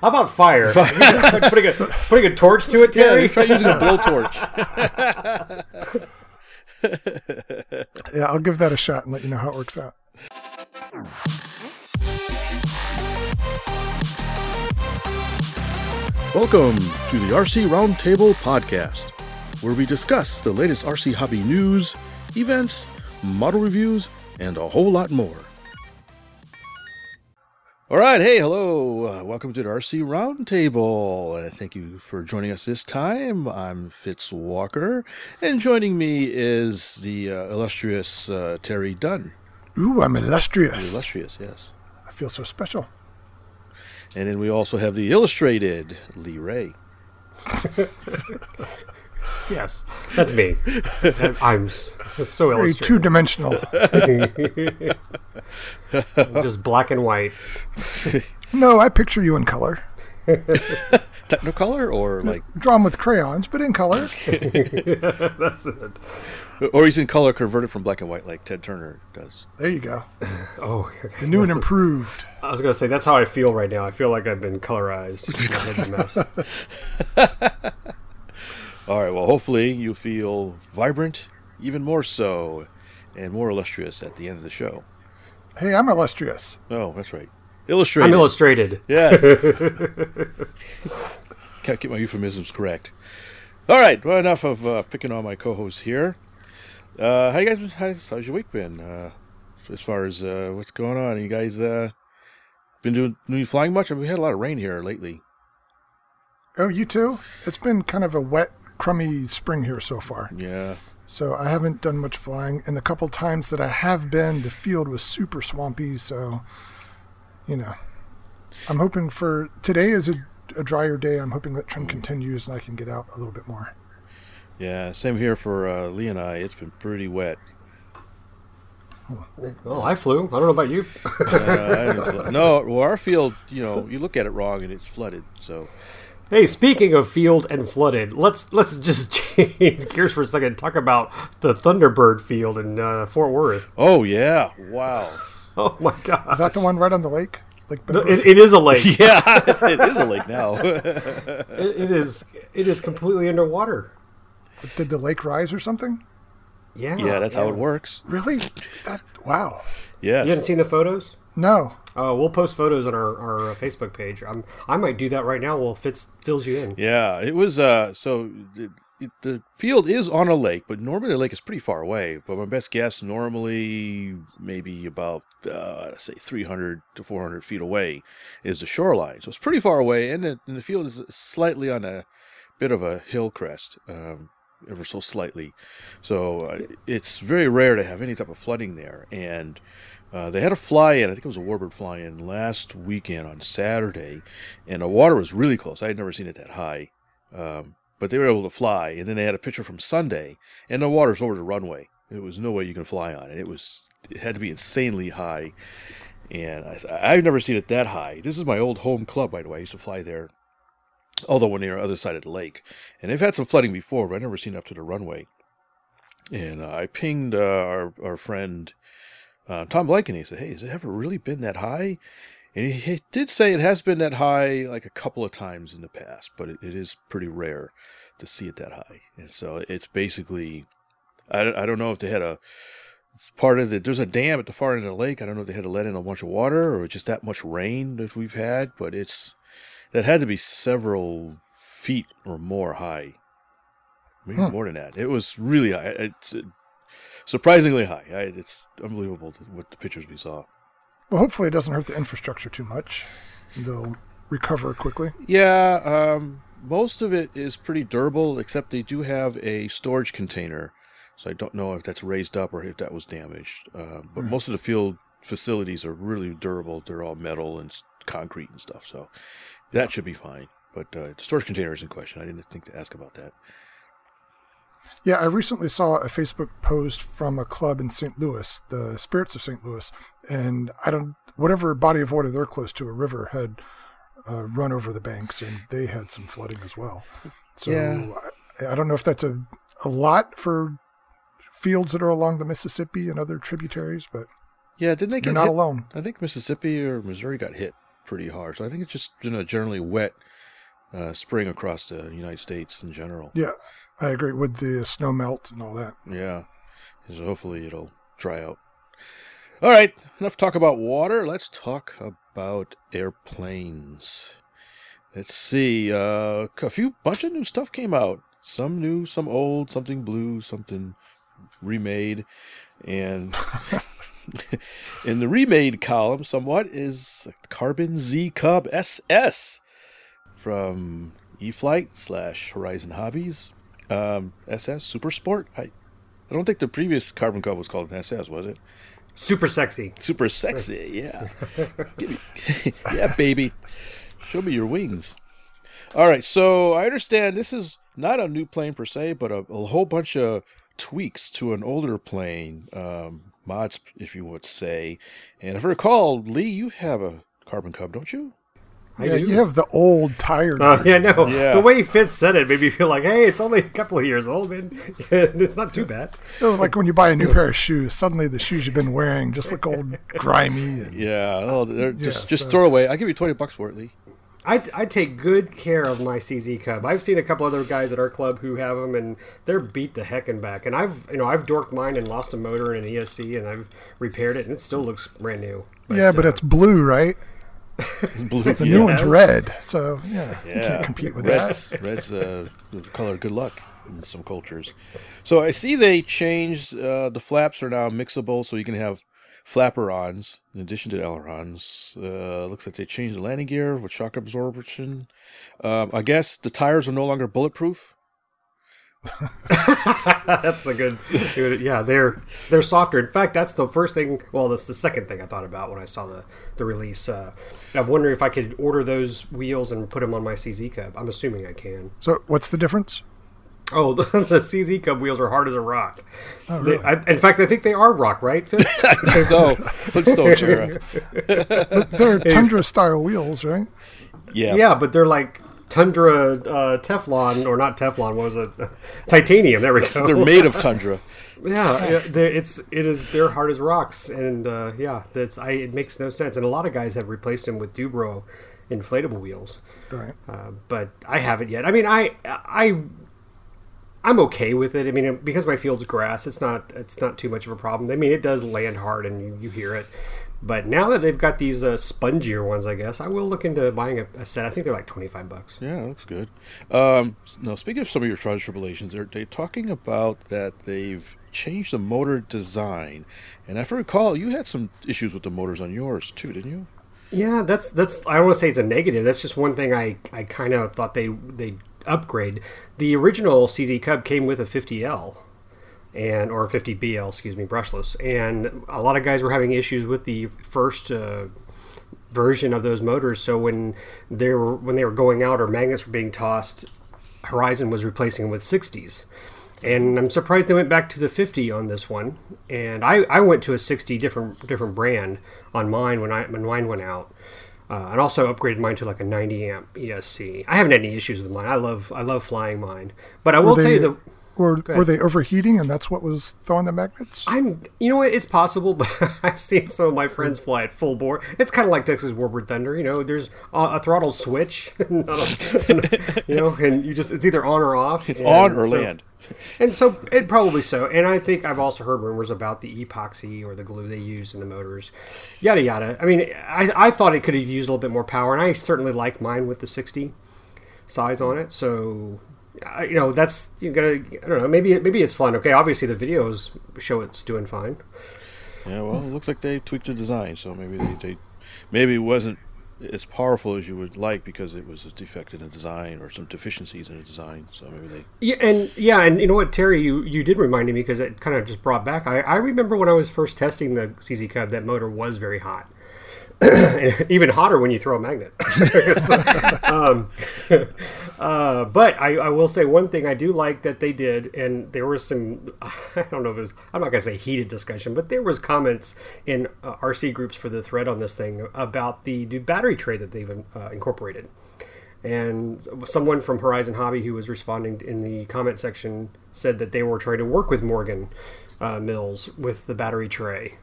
How about fire? putting, a, putting a torch to it, Terry? you try using a blowtorch. Yeah, I'll give that a shot and let you know how it works out. Welcome to the RC Roundtable Podcast, where we discuss the latest RC hobby news, events, model reviews, and a whole lot more. All right, hey, hello. Uh, welcome to the RC Roundtable. Uh, thank you for joining us this time. I'm Fitz Walker, and joining me is the uh, illustrious uh, Terry Dunn. Ooh, I'm illustrious. Illustrious, yes. I feel so special. And then we also have the illustrated Lee Ray. yes, that's me. I'm so Very illustrated. two dimensional. Just black and white. no, I picture you in color. Technicolor or like, Drawn with crayons, but in color. That's it. or he's in color converted from black and white like Ted Turner does. There you go. Oh, The new and improved. I was gonna say that's how I feel right now. I feel like I've been colorized. My head's a mess. All right, well, hopefully you feel vibrant, even more so, and more illustrious at the end of the show. Hey, I'm illustrious. Oh, that's right. Illustrated. I'm illustrated. Yes. Can't get my euphemisms correct. All right, well, enough of uh, picking on my co-hosts here. Uh, how you guys? How's, how's your week been? Uh, as far as uh, what's going on, you guys uh, been doing, doing flying much? I mean, we had a lot of rain here lately. Oh, you too? It's been kind of a wet, crummy spring here so far. Yeah, So I haven't done much flying. And the couple times that I have been, the field was super swampy. So, you know, I'm hoping for today is a, a drier day. I'm hoping that trend continues and I can get out a little bit more. yeah. Same here for uh, Lee and I. It's been pretty wet. Well, I flew. I don't know about you. Uh, I didn't- no, well, our field, you know, you look at it wrong and it's flooded. So Hey, speaking of field and flooded, let's let's just change gears for a second. and Talk about the Thunderbird Field in uh, Fort Worth. Oh yeah! Wow. Oh my God! Is that the one right on the lake? Like, No, it, it is a lake. yeah, it is a lake now. It, it is. It is completely underwater. did the lake rise or something? Yeah. yeah, that's how it works. Really? That wow. Yeah. You haven't seen the photos? No. Uh, we'll post photos on our, our uh, Facebook page. I'm, I might do that right now. While Fitz fills you in. Yeah, it was. Uh, so it, it, the field is on a lake, but normally the lake is pretty far away. But my best guess, normally maybe about uh, say 300 to 400 feet away, is the shoreline. So it's pretty far away, and the, and the field is slightly on a bit of a hill crest, um, ever so slightly. So uh, it's very rare to have any type of flooding there, and. Uh, they had a fly-in. I think it was a warbird fly-in last weekend on Saturday, and the water was really close. I had never seen it that high, um, but they were able to fly. And then they had a picture from Sunday, and the water's over the runway. There was no way you can fly on it. It was it had to be insanely high, and I, I've never seen it that high. This is my old home club, by the way. I used to fly there, although when they're on the other side of the lake, and they've had some flooding before, but I've never seen it up to the runway. And uh, I pinged uh, our our friend uh, Tom Blanken. He said, "Hey, has it ever really been that high?" And he, he did say it has been that high like a couple of times in the past, but it, it is pretty rare to see it that high. And so it's basically, I, don't- I don't know if they had a it's part of the there's a dam at the far end of the lake. I don't know if they had to let in a bunch of water or just that much rain that we've had, but it's that had to be several feet or more high, maybe Hmm. more than that. It was really high. It's surprisingly high. I, it's unbelievable what the pictures we saw. Well, hopefully it doesn't hurt the infrastructure too much. They'll recover quickly. Yeah, um, most of it is pretty durable, except they do have a storage container. So I don't know if that's raised up or if that was damaged. Uh, but most of the field facilities are really durable. They're all metal and concrete and stuff. So that should be fine. But uh, the storage container is in question. I didn't think to ask about that. Yeah, I recently saw a Facebook post from a club in St. Louis, the Spirits of St. Louis, and I don't whatever body of water they're close to, a river had uh, run over the banks, and they had some flooding as well. So Yeah. I, I don't know if that's a a lot for fields that are along the Mississippi and other tributaries, but Yeah, didn't they get not hit? alone. I think Mississippi or Missouri got hit pretty hard. So I think it's just been a generally wet uh, spring across the United States in general. Yeah, I agree with the snow melt and all that. Yeah. So hopefully it'll dry out. All right, enough talk about water. Let's talk about airplanes. Let's see. Uh, a few bunch of new stuff came out. Some new, some old, something blue, something remade, and in the remade column, somewhat is Carbon Z Cub SS from E-flite slash Horizon Hobbies. Um, SS Super Sport. I, I don't think the previous Carbon Cub was called an SS, was it? Super sexy. Super sexy, yeah. Me, yeah, baby. Show me your wings. All right, so I understand this is not a new plane per se, but a, a whole bunch of tweaks to an older plane, um, mods, if you would say. And if I recall, Lee, you have a Carbon Cub, don't you? I yeah, do. you have the old tired. Uh, yeah, no. Yeah. The way Fitz said it made me feel like, hey, it's only a couple of years old, man. it's not too bad. Oh, like when you buy a new pair of shoes, suddenly the shoes you've been wearing just look old, grimy. And, Yeah. Oh, they're just Yeah, just so- throw away. I'll give you twenty bucks for it, Lee. I, I take good care of my CZ Cub. I've seen a couple other guys at our club who have them, and they're beat the heckin' back. And I've you know I've dorked mine and lost a motor and an ESC, and I've repaired it, and it still looks brand new. yeah, but uh, it's blue, right? Blue. The new one's red, so yeah, you can't compete with red's, that. Red's uh, the color of good luck in some cultures. So I see they changed uh, the flaps are now mixable, so you can have flaperons in addition to ailerons. Uh, looks like they changed the landing gear with shock absorption. Um, I guess the tires are no longer bulletproof. that's a good, good- yeah. They're they're softer. In fact, that's the first thing. Well, that's the second thing I thought about when I saw the the release. Uh, I'm wondering if I could order those wheels and put them on my CZ Cub. I'm assuming I can. So what's the difference? Oh, the, the CZ Cub wheels are hard as a rock. Oh, They- I, in fact, I think they are rock, right? Fitz? so Flintstone era. They're Tundra style wheels, right? Yeah. yeah, but they're like Tundra uh, Teflon, or not Teflon. What was it? Titanium. There we go. They're made of tundra. Yeah, yeah it's it is they're hard as rocks, and uh, yeah, that's I. It makes no sense, and a lot of guys have replaced them with Du-Bro inflatable wheels, Right. uh, but I haven't yet. I mean, I I I'm okay with it. I mean, because my field's grass, it's not it's not too much of a problem. I mean, it does land hard, and you, you hear it. But now that they've got these uh, spongier ones, I guess I will look into buying a, a set. I think they're like twenty five bucks. Yeah, looks good. Um, now, speaking of some of your trials tribulations, they're, they're talking about that they've changed the motor design. And if I recall, you had some issues with the motors on yours too, didn't you? Yeah, that's that's. I don't want to say it's a negative. That's just one thing I I kind of thought they they upgrade. The original CZ Cub came with a 50L and or 50BL, excuse me, brushless, and a lot of guys were having issues with the first. Uh, version of those motors. So when they were when they were going out or magnets were being tossed horizon was replacing them with 60s and i'm surprised they went back to the 50 on this one. And i, I went to a 60 different different brand on mine when i when mine went out. Uh, and also upgraded mine to like a 90 amp esc i haven't had any issues with mine. I love i love flying mine. But i will Were tell you they, that were, were they overheating and that's what was throwing the magnets? I'm, you know what, it's possible, but I've seen some of my friends fly at full bore. It's kind of like Texas Warbird Thunder, you know. There's a, a throttle switch, a- you know, and you just it's either on or off. It's on or so- land. and so it probably so. And I think I've also heard rumors about the epoxy or the glue they use in the motors, yada yada. I mean, I, I thought it could have used a little bit more power, and I certainly like mine with the 60 size on it. So, I- you know, that's you're gonna. I don't know. Maybe maybe it's fun. Okay, obviously the videos show it's doing fine. Yeah, well, it looks like they tweaked the design, so maybe they, they maybe it wasn't as powerful as you would like because it was a defect in the design or some deficiencies in the design. So maybe they Yeah, and yeah, and you know what, Terry, you, you did remind me because it kind of just brought back. I, I remember when I was first testing the CZ Cub, that motor was very hot. Even hotter when you throw a magnet. um, uh, but I, I will say one thing I do like that they did, and there was some, I don't know if it was, I'm not going to say heated discussion, but there was comments in uh, RC groups for the thread on this thing about the new battery tray that they've uh, incorporated and someone from Horizon Hobby who was responding in the comment section said that they were trying to work with Morgan uh, Mills with the battery tray.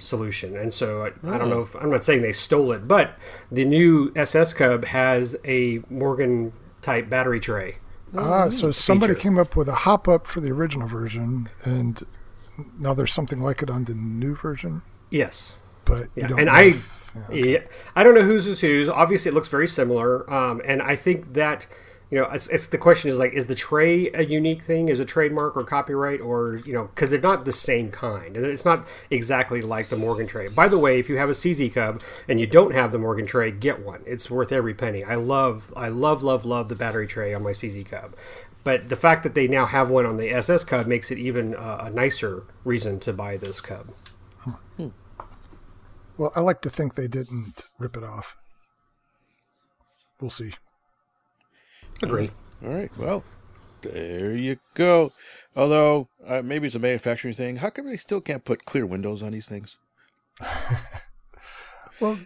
Solution, and so I, I don't know if I'm not saying they stole it, but the new SS Cub has a Morgan type battery tray. Ah, so somebody feature. came up with a hop up for the original version, and now there's something like it on the new version. Yes. But you Yeah, don't and know I, if- yeah, I don't know whose is whose. Obviously, it looks very similar, um, and I think that you know, it's, it's the question is like, is the tray a unique thing? Is a trademark or copyright, or you know, because they're not the same kind, it's not exactly like the Morgan tray. By the way, if you have a CZ Cub and you don't have the Morgan tray, get one. It's worth every penny. I love, I love, love, love the battery tray on my CZ Cub. But the fact that they now have one on the SS Cub makes it even uh, a nicer reason to buy this Cub. well, I like to think they didn't rip it off. We'll see. Agree. All right. Well, there you go. Although uh, maybe it's a manufacturing thing. How come they still can't put clear windows on these things? Well,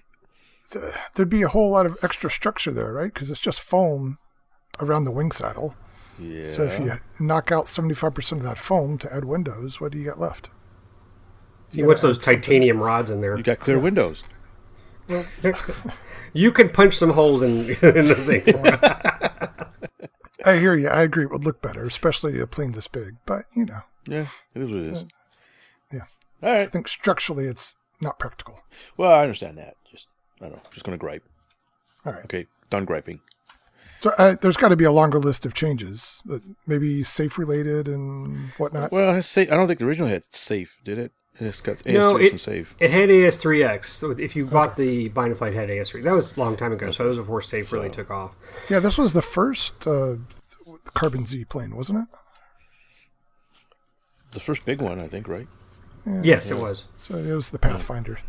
th- there'd be a whole lot of extra structure there, right? Because it's just foam around the wing saddle. Yeah. So if you knock out 75% of that foam to add windows, what do you get left? You What's those add something. titanium rods in there? you got clear windows. Well, You can punch some holes in, in the thing. I hear you. I agree. It would look better, especially a plane this big. But, you know, Yeah, it is what it is. yeah. All I think structurally it's not practical. Well, I understand that. Just I don't know. Just gonna gripe. All right. Okay, done griping. So uh, there's got to be a longer list of changes, but maybe safe related and whatnot. Well, it has safe. I don't think the original had safe, did it? It's got AS3 no, and it, safe. it had AS3X. So if you bought the Bind and Flight, it had AS3. That was a long time ago. So that was before Safe really took off. Yeah, this was the first uh, Carbon Z plane, wasn't it? The first big one, I think, right? Yes, it was. So it was the Pathfinder.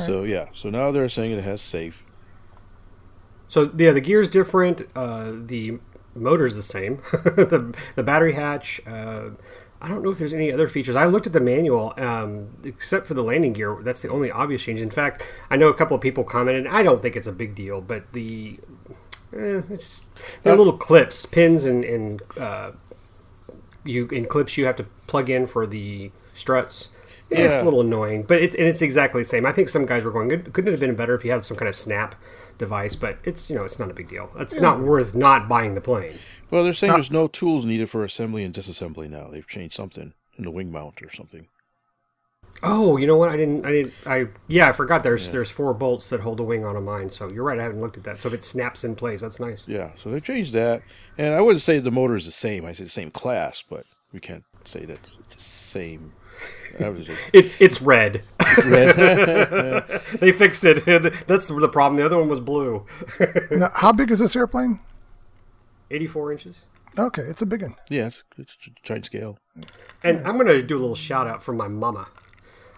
So yeah. So now they're saying it has safe. So yeah, the gear's different. Uh, the motor's the same. the the battery hatch. Uh, I don't know if there's any other features. I looked at the manual, um, except for the landing gear. That's the only obvious change. In fact, I know a couple of people commented. I don't think it's a big deal, but the eh, it's are little clips, pins, and and uh, you in clips you have to plug in for the struts. Yeah. It's a little annoying, but it's and it's exactly the same. I think some guys were going, "Couldn't it have been better if you had some kind of snap device?" But it's you know it's not a big deal. It's not worth not buying the plane. Well, they're saying uh, there's no tools needed for assembly and disassembly now. They've changed something in the wing mount or something. Oh, you know what? I didn't. I didn't. I yeah, I forgot. There's there's four bolts that hold the wing on a mine. So you're right. I haven't looked at that. So if it snaps in place, that's nice. Yeah, so they've changed that. And I wouldn't say the motor is the same. I say the same class, but we can't say that it's the same. I was like, It it's red. red. they fixed it. That's the, the problem. The other one was blue. Now, how big is this airplane? 84 inches. Okay, it's a big one. yeah, it's, it's giant scale. And I'm gonna do a little shout out for my mama.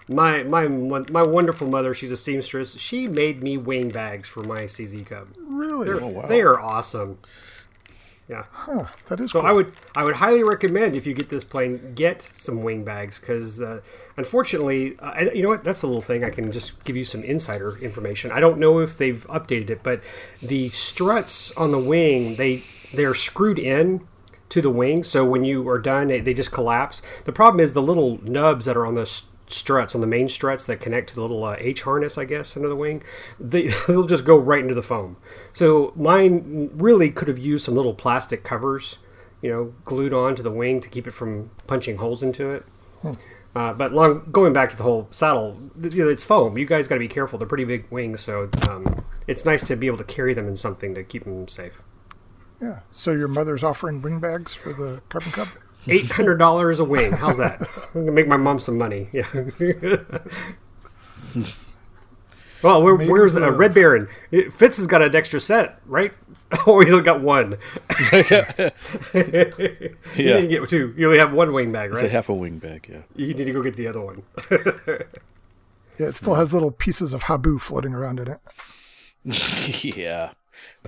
My my my wonderful mother. She's a seamstress. She made me wing bags for my CZ Cub. Really? Oh, wow. They are awesome. Yeah. Huh, that is So cool. I would I would highly recommend if you get this plane, get some wing bags because uh, unfortunately, uh, I, you know what? That's a little thing I can just give you some insider information. I don't know if they've updated it, but the struts on the wing they they're screwed in to the wing, so when you are done, they, they just collapse. The problem is the little nubs that are on the struts on the main struts that connect to the little uh, H harness, I guess, under the wing. They, they'll just go right into the foam. So mine really could have used some little plastic covers, you know, glued on to the wing to keep it from punching holes into it. Uh, but long going back to the whole saddle, you know, it's foam. You guys got to be careful. They're pretty big wings, so um, it's nice to be able to carry them in something to keep them safe. yeah. So your mother's offering wing bags for the Carbon Cub? Eight hundred dollars a wing. How's that? I'm gonna make my mom some money. Yeah. well, where, where's the love. Red Baron? It- Fitz has got an extra set, right? Oh, he's only got one. you Yeah. didn't get two. You only have one wing bag, right? It's a half a wing bag, yeah. you need to go get the other one. Yeah, it still has little pieces of habu floating around in it. yeah.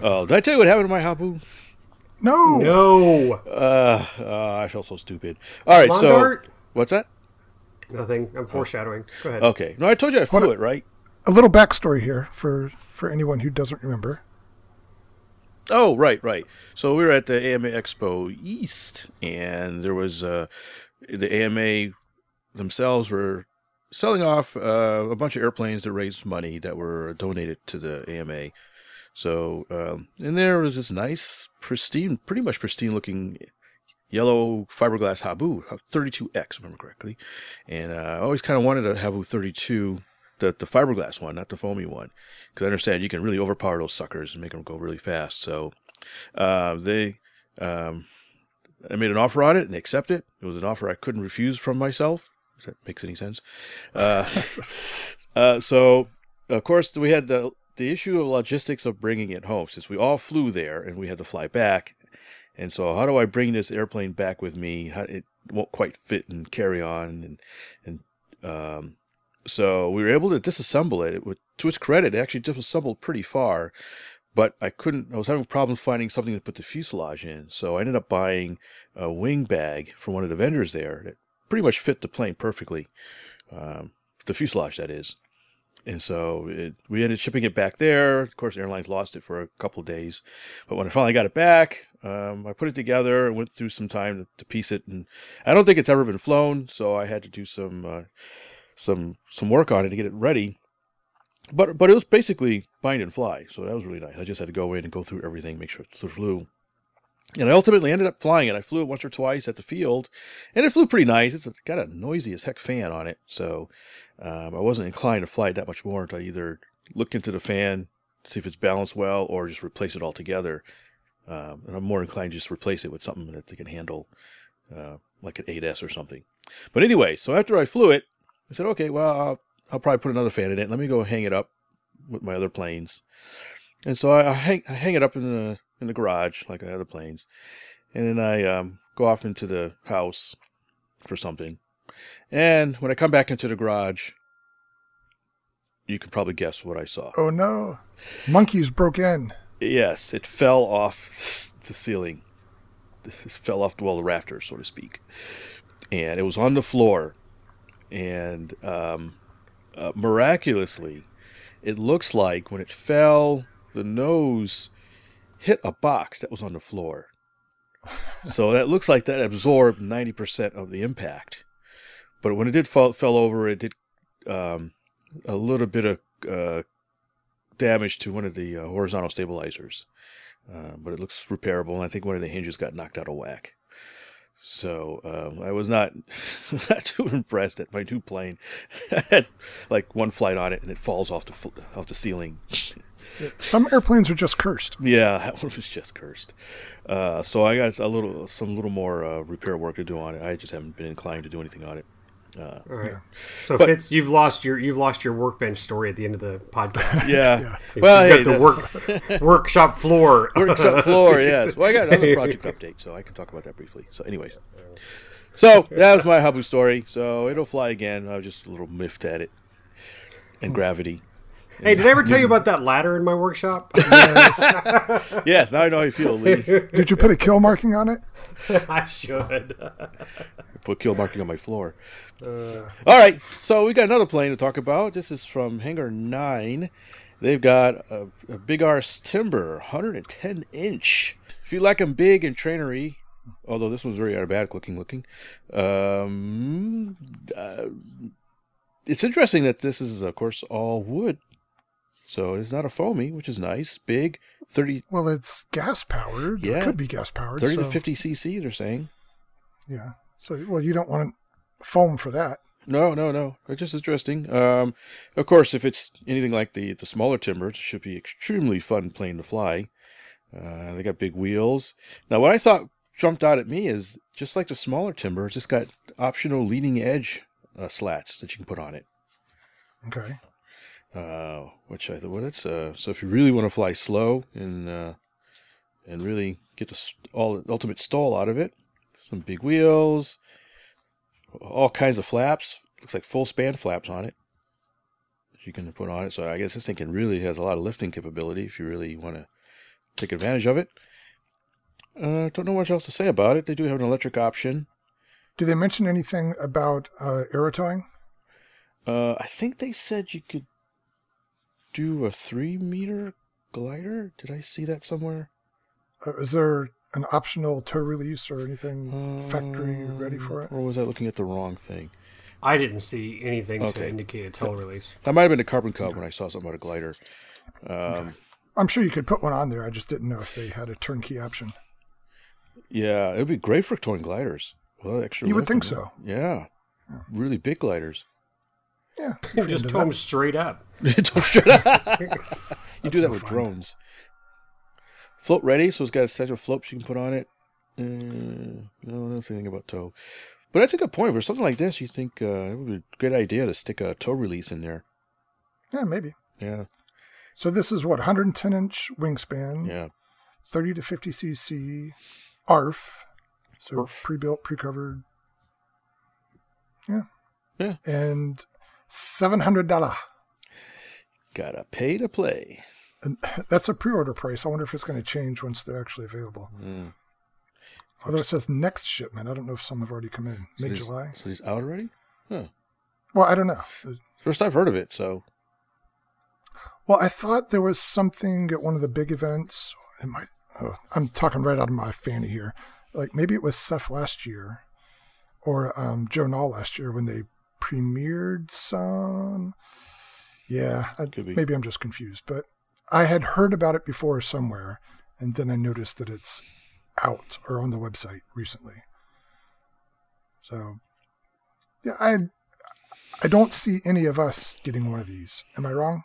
Oh, did I tell you what happened to my Habu? No. no. Uh, uh, I felt so stupid. All right, so what's that? Nothing. I'm foreshadowing. Go ahead. Okay, no, I told you I flew it right. A little backstory here for for anyone who doesn't remember. Oh, right, right. So we were at the AMA Expo East, and there was uh, the AMA themselves were selling off uh, a bunch of airplanes that raised money that were donated to the AMA. So, um, and there was this nice, pristine, pretty much pristine looking yellow fiberglass Habu, 32X, if I remember correctly. And uh, I always kind of wanted a Habu 32, the, the fiberglass one, not the foamy one. Because I understand you can really overpower those suckers and make them go really fast. So uh, they, um, I made an offer on it and they accepted it. It was an offer I couldn't refuse from myself. If that makes any sense. Uh, uh, so, of course, we had the the issue of logistics of bringing it home since we all flew there and we had to fly back and so, how do I bring this airplane back with me? How, it won't quite fit and carry on, and and um, so we were able to disassemble it. it. To its credit, it actually disassembled pretty far, but I couldn't. I was having problems finding something to put the fuselage in, so I ended up buying a wing bag from one of the vendors there that pretty much fit the plane perfectly, um, the fuselage that is. And so it, we ended shipping it back there. Of course, airlines lost it for a couple days, but when I finally got it back, um, I put it together and went through some time to, to, piece it. And I don't think it's ever been flown, so I had to do some uh, some some work on it to get it ready. But but it was basically bind and fly, so that was really nice. I just had to go in and go through everything, make sure it flew. And I ultimately ended up flying it. I flew it once or twice at the field, and it flew pretty nice. It's got a noisy as heck fan on it, so um, I wasn't inclined to fly it that much more until I either look into the fan, see if it's balanced well, or just replace it altogether. Um, and I'm more inclined to just replace it with something that they can handle, uh, like an 8S or something. But anyway, so after I flew it, I said, okay, well, I'll, I'll probably put another fan in it. Let me go hang it up with my other planes. And so I, I hang, I hang it up in the in the garage like I had the planes, and then I um, go off into the house for something. And when I come back into the garage, you can probably guess what I saw. Oh no! Monkeys broke in. Yes, it fell off the ceiling. It fell off the well the rafters, so to speak, and it was on the floor. And um, uh, miraculously, it looks like when it fell, the nose hit a box that was on the floor. so that looks like that absorbed 90% of the impact. But when it did fall, fell over, it did um, a little bit of uh, damage to one of the uh, horizontal stabilizers. Uh, but it looks repairable, and I think one of the hinges got knocked out of whack. So um, I was not not too impressed that my new plane had like one flight on it, and it falls off the off the ceiling. Some airplanes are just cursed. Yeah, that one was just cursed. Uh, so I got a little, some little more uh, repair work to do on it. I just haven't been inclined to do anything on it. Uh, All right. Yeah. So but, Fitz, you've lost your you've lost your workbench story at the end of the podcast. Yeah. yeah. Well, you've hey, got the work workshop floor. workshop floor. Yes. Well, I got another project update, so I can talk about that briefly. So, anyways, so that was my Habu story. So it'll fly again. I was just a little miffed at it and gravity. Hey, did I ever tell you about that ladder in my workshop? yes. yes, now I know how you feel, Lee. Did you put a kill marking on it? I should. put kill marking on my floor. Uh, All right, so we got another plane to talk about. This is from Hangar 9. They've got a, a big arse timber, 110 inch. If you like them big and trainery, although this one's very aerobatic looking looking, um, uh, it's interesting that this is, of course, all wood so it's not a foamy, which is nice. Big, thirty. Well, it's gas powered. Yeah, it could be gas powered. Thirty so. to fifty cc. They're saying. Yeah. So well, you don't want foam for that. No, no, no. It's just interesting. Um, of course, if it's anything like the the smaller timbers, it should be extremely fun plane to fly. Uh, they got big wheels. Now, what I thought jumped out at me is just like the smaller timber, it's got optional leading edge uh, slats that you can put on it. Okay uh, which I thought, well, that's uh, so if you really want to fly slow and uh, and really get the all ultimate stall out of it, some big wheels, all kinds of flaps. Looks like full span flaps on it. You can put on it. So I guess this thing can really has a lot of lifting capability if you really want to take advantage of it. Uh, don't know much else to say about it. They do have an electric option. Do they mention anything about uh, aerotowing? Uh, I think they said you could do a three meter glider? Did I see that somewhere? Uh, is there an optional tow release or anything factory ready for it? Or was I looking at the wrong thing? I didn't see anything to Okay. indicate a tow release. That might have been a carbon cub when I saw something about a glider. Um, I'm sure you could put one on there. I just didn't know if they had a turnkey option. Yeah, it would be great for towing gliders. Well, extra. You would think and- so. Yeah, really big gliders. Yeah, if You just into tow them straight up. Don't shut up. you do that no with fun. drones. Float ready, so it's got a set of floats you can put on it. Uh, no, that's anything about tow. But that's a good point. For something like this, you think uh, it would be a great idea to stick a tow release in there. Yeah, maybe. Yeah, So this is what 110 inch wingspan, yeah. 30 to 50 cc, ARF, so ARF. pre-built, pre-covered. Yeah. Yeah. And $700. Gotta pay to play. And that's a pre-order price. I wonder if it's going to change once they're actually available. Mm. Although it says next shipment, I don't know if some have already come in Mid July. So he's out already? Huh. Well, I don't know. First I've heard of it, so. Well, I thought there was something at one of the big events. It might. Oh, I'm talking right out of my fanny here. Like maybe it was SEFF last year, or um, Joe Nall last year when they premiered some. Yeah, I, maybe I'm just confused, but I had heard about it before somewhere, and then I noticed that it's out or on the website recently. So, yeah, I I don't see any of us getting one of these. Am I wrong?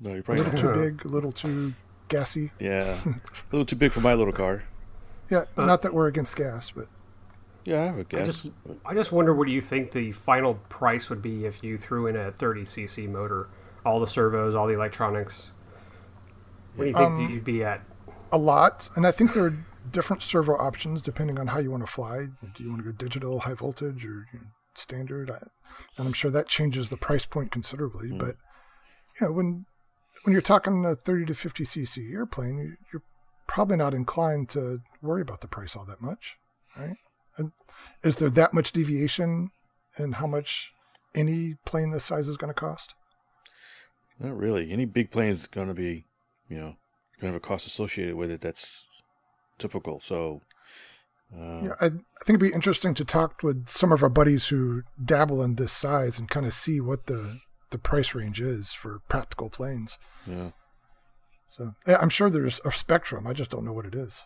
No, you're probably A little not. too big, a little too gassy. Yeah. a little too big for my little car. Yeah, Uh, not that we're against gas, but Yeah, I have a I just, I just wonder what do you think the final price would be if you threw in a 30cc motor, all the servos, all the electronics. What do you think Um, you'd be at? a lot. And I think there are different servo options depending on how you want to fly. Do you want to go digital, high voltage, or you know, standard? I, and I'm sure that changes the price point considerably. Mm. But you know, when when you're talking a 30 to 50 cc airplane, you- you're probably not inclined to worry about the price all that much, right? And is there that much deviation in how much any plane this size is going to cost? Not really. Any big plane is going to be, you know, going to have a cost associated with it that's typical. So, uh, Yeah, I, I think it'd be interesting to talk with some of our buddies who dabble in this size and kind of see what the the price range is for practical planes. yeah. So yeah, I'm sure there's a spectrum. I just don't know what it is.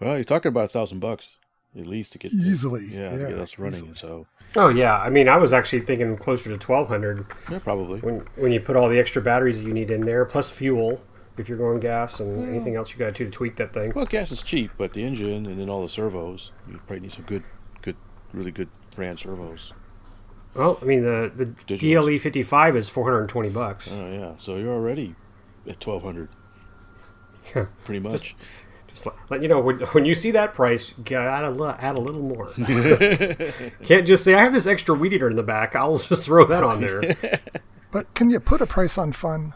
Well, you're talking about a thousand bucks at least to get Easily, yeah, to get us running. easily. So, Oh yeah, I mean, I was actually thinking closer to 1200 yeah, probably. when when you put all the extra batteries that you need in there, plus fuel if you're going gas and anything else you got to do to tweak that thing. Well, gas is cheap, but the engine and then all the servos, you probably need some good, good, really good brand servos. Well, I mean, the the Digitals. DLE 55 is 420 bucks. Oh yeah, so you're already at twelve hundred, Yeah. pretty much. Just let, let you know when, when you see that price, gotta add a, add a little more. Can't just say I have this extra weed eater in the back. I'll just throw that on there. But can you put a price on fun?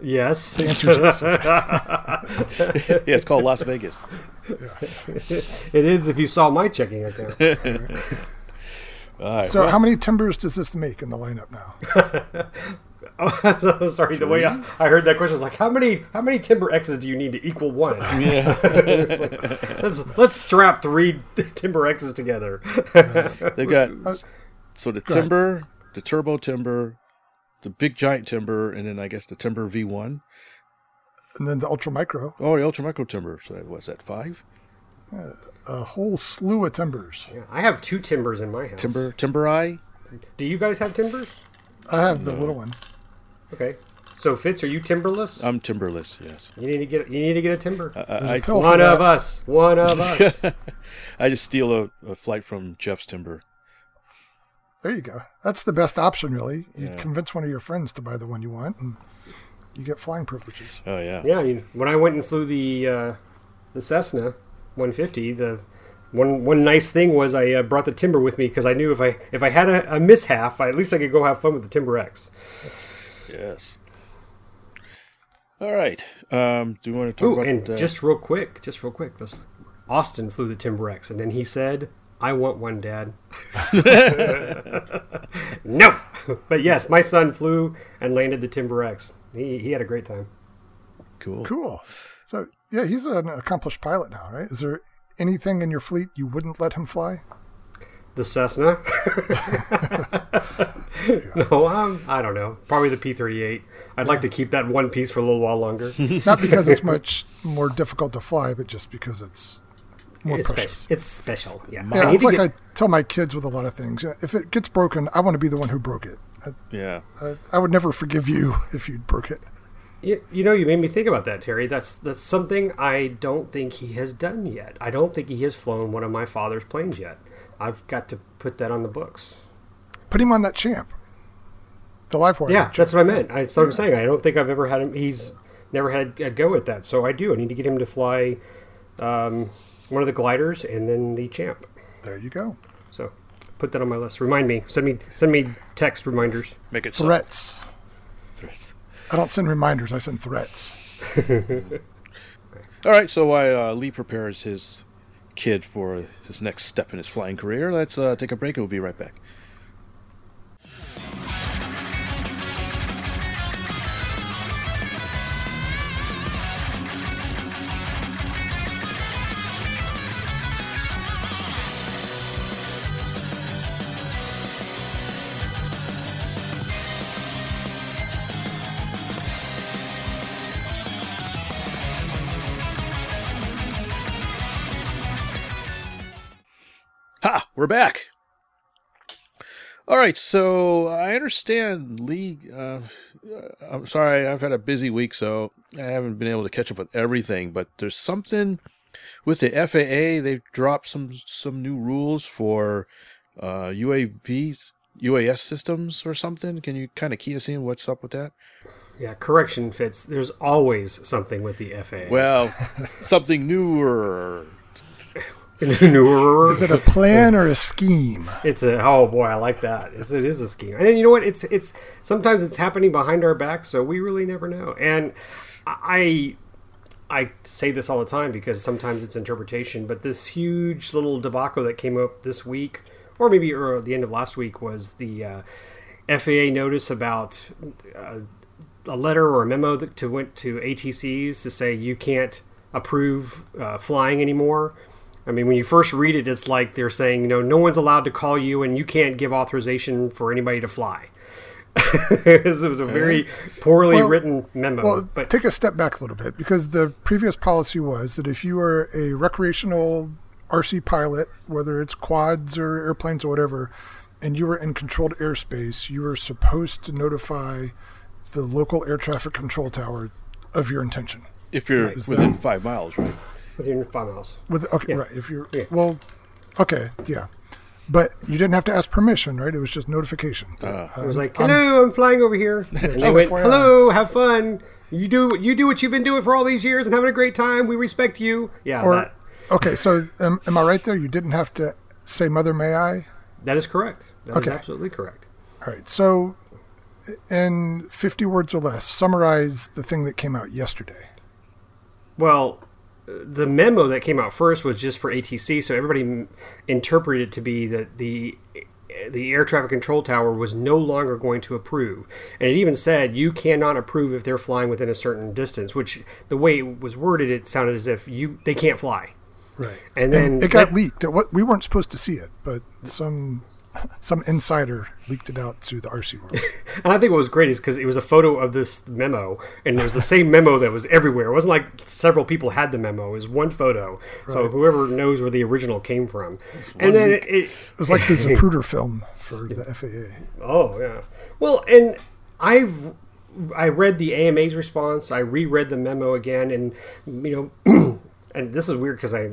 yes. The answer is yes. yeah, it's called Las Vegas. It is if you saw my checking account. All right. So well, how many timbers does this make in the lineup now? oh, sorry, the way I, I heard that question was like, how many how many Timber X's do you need to equal one? yeah, like, let's let's strap three Timber X's together. they've got so the Uh, go ahead. timber, the turbo timber, the big giant timber, and then I guess the timber V1. And then the ultra micro, Oh, the ultra micro timber. So that what's that five? a whole slew of timbers. Yeah, I have two timbers in my house. Timber, timber eye. Do you guys have timbers? I have the little one. Okay. So Fitz, are you timberless? I'm timberless. Yes, you need to get you need to get a timber. I, There's a I, pill for One of us. One of us. I just steal a, a flight from Jeff's timber. There you go. That's the best option, really. You Yeah. convince one of your friends to buy the one you want, and you get flying privileges. Oh yeah. Yeah, I mean, when I went and flew the uh, the Cessna 150, the one one nice thing was I uh, brought the timber with me because I knew if I if I had a, a mishap, I, at least I could go have fun with the Timber X. Yes. All right. Um, do you want to talk Ooh, about and uh, just real quick, just real quick, this Austin flew the Timber X, and then he said, "I want one, Dad." no, but yes, my son flew and landed the Timber X. He he had a great time. cool? Cool. So, yeah, he's an accomplished pilot now, right? Is there anything in your fleet you wouldn't let him fly? The Cessna. no, um, I don't know. Probably the P thirty eight. I'd like to keep that one piece for a little while longer. Not because it's much more difficult to fly, but just because it's more it's precious. special. It's special. Yeah. Yeah, it's like get- I tell my kids with a lot of things. If it gets broken, I want to be the one who broke it. I, Yeah. I, I would never forgive you if you broke it. You, you know, you made me think about that, Terry. That's that's something I don't think he has done yet. I don't think he has flown one of my father's planes yet. I've got to put that on the books. Put him on that champ. The live wire. Yeah, champ. that's what I meant. I, that's what I'm saying. I don't think I've ever had him. He's never had a go at that. So I do. I need to get him to fly um, one of the gliders and then the champ. There you go. So put that on my list. Remind me. Send me send me text reminders. Make it so. Threats. Threats. I don't send reminders. I send threats. All right, so while uh, Lee prepares his kid for his next step in his flying career, let's uh, take a break and we'll be right back. We're back. All right, so I understand Lee. Uh, I'm sorry, I've had a busy week, so I haven't been able to catch up with everything. But there's something with the FAA. They've dropped some some new rules for uh, UAVs, UAS systems, or something. Can you kind of key us in? What's up with that? Yeah, correction Fitz. There's always something with the FAA. Well, something newer. Is it a plan or a scheme? It's a oh boy, I like that. It's, it is a scheme, and you know what? It's it's sometimes it's happening behind our back, so we really never know. And I I say this all the time because sometimes it's interpretation, but this huge little debacle that came up this week, or maybe or the end of last week, was the uh, FAA notice about uh, a letter or a memo that to went to ATCs to say you can't approve uh, flying anymore. I mean, when you first read it, it's like they're saying, you know, no one's allowed to call you, and you can't give authorization for anybody to fly. it was a very poorly Well- written memo, Well, but take a step back a little bit because the previous policy was that if you were a recreational RC pilot, whether it's quads or airplanes or whatever, and you were in controlled airspace, you were supposed to notify the local air traffic control tower of your intention. If you're Is within that- five miles, right? Within five miles. With okay, Yeah. right? If you're Yeah. well, okay, yeah, but you didn't have to ask permission, right? It was just notification. Uh, It was like, I'm- "Hello, I'm flying over here," and they went, "Hello, have fun. You do you do what you've been doing for all these years and having a great time. We respect you." Yeah, or that, okay, so am, am I right there? You didn't have to say "Mother, may I"? that is correct. That is Okay. absolutely correct. All right. So, in 50 words or less, summarize the thing that came out yesterday. Well, the memo that came out first was just for ATC, so everybody m- interpreted it to be that the the air traffic control tower was no longer going to approve, and it even said you cannot approve if they're flying within a certain distance. Which the way it was worded, it sounded as if you they can't fly. Right. And then it got that- leaked. We weren't supposed to see it, but some some insider leaked it out to the RC world. And I think what was great is because it was a photo of this memo, and it was the same memo that was everywhere. It wasn't like several people had the memo; it was one photo. So whoever knows where the original came from, and then it, it, It was like the Zapruder film for the FAA. Oh yeah. Well, and I've I read the AMA's response. I reread the memo again, and you know, and this is weird because I'm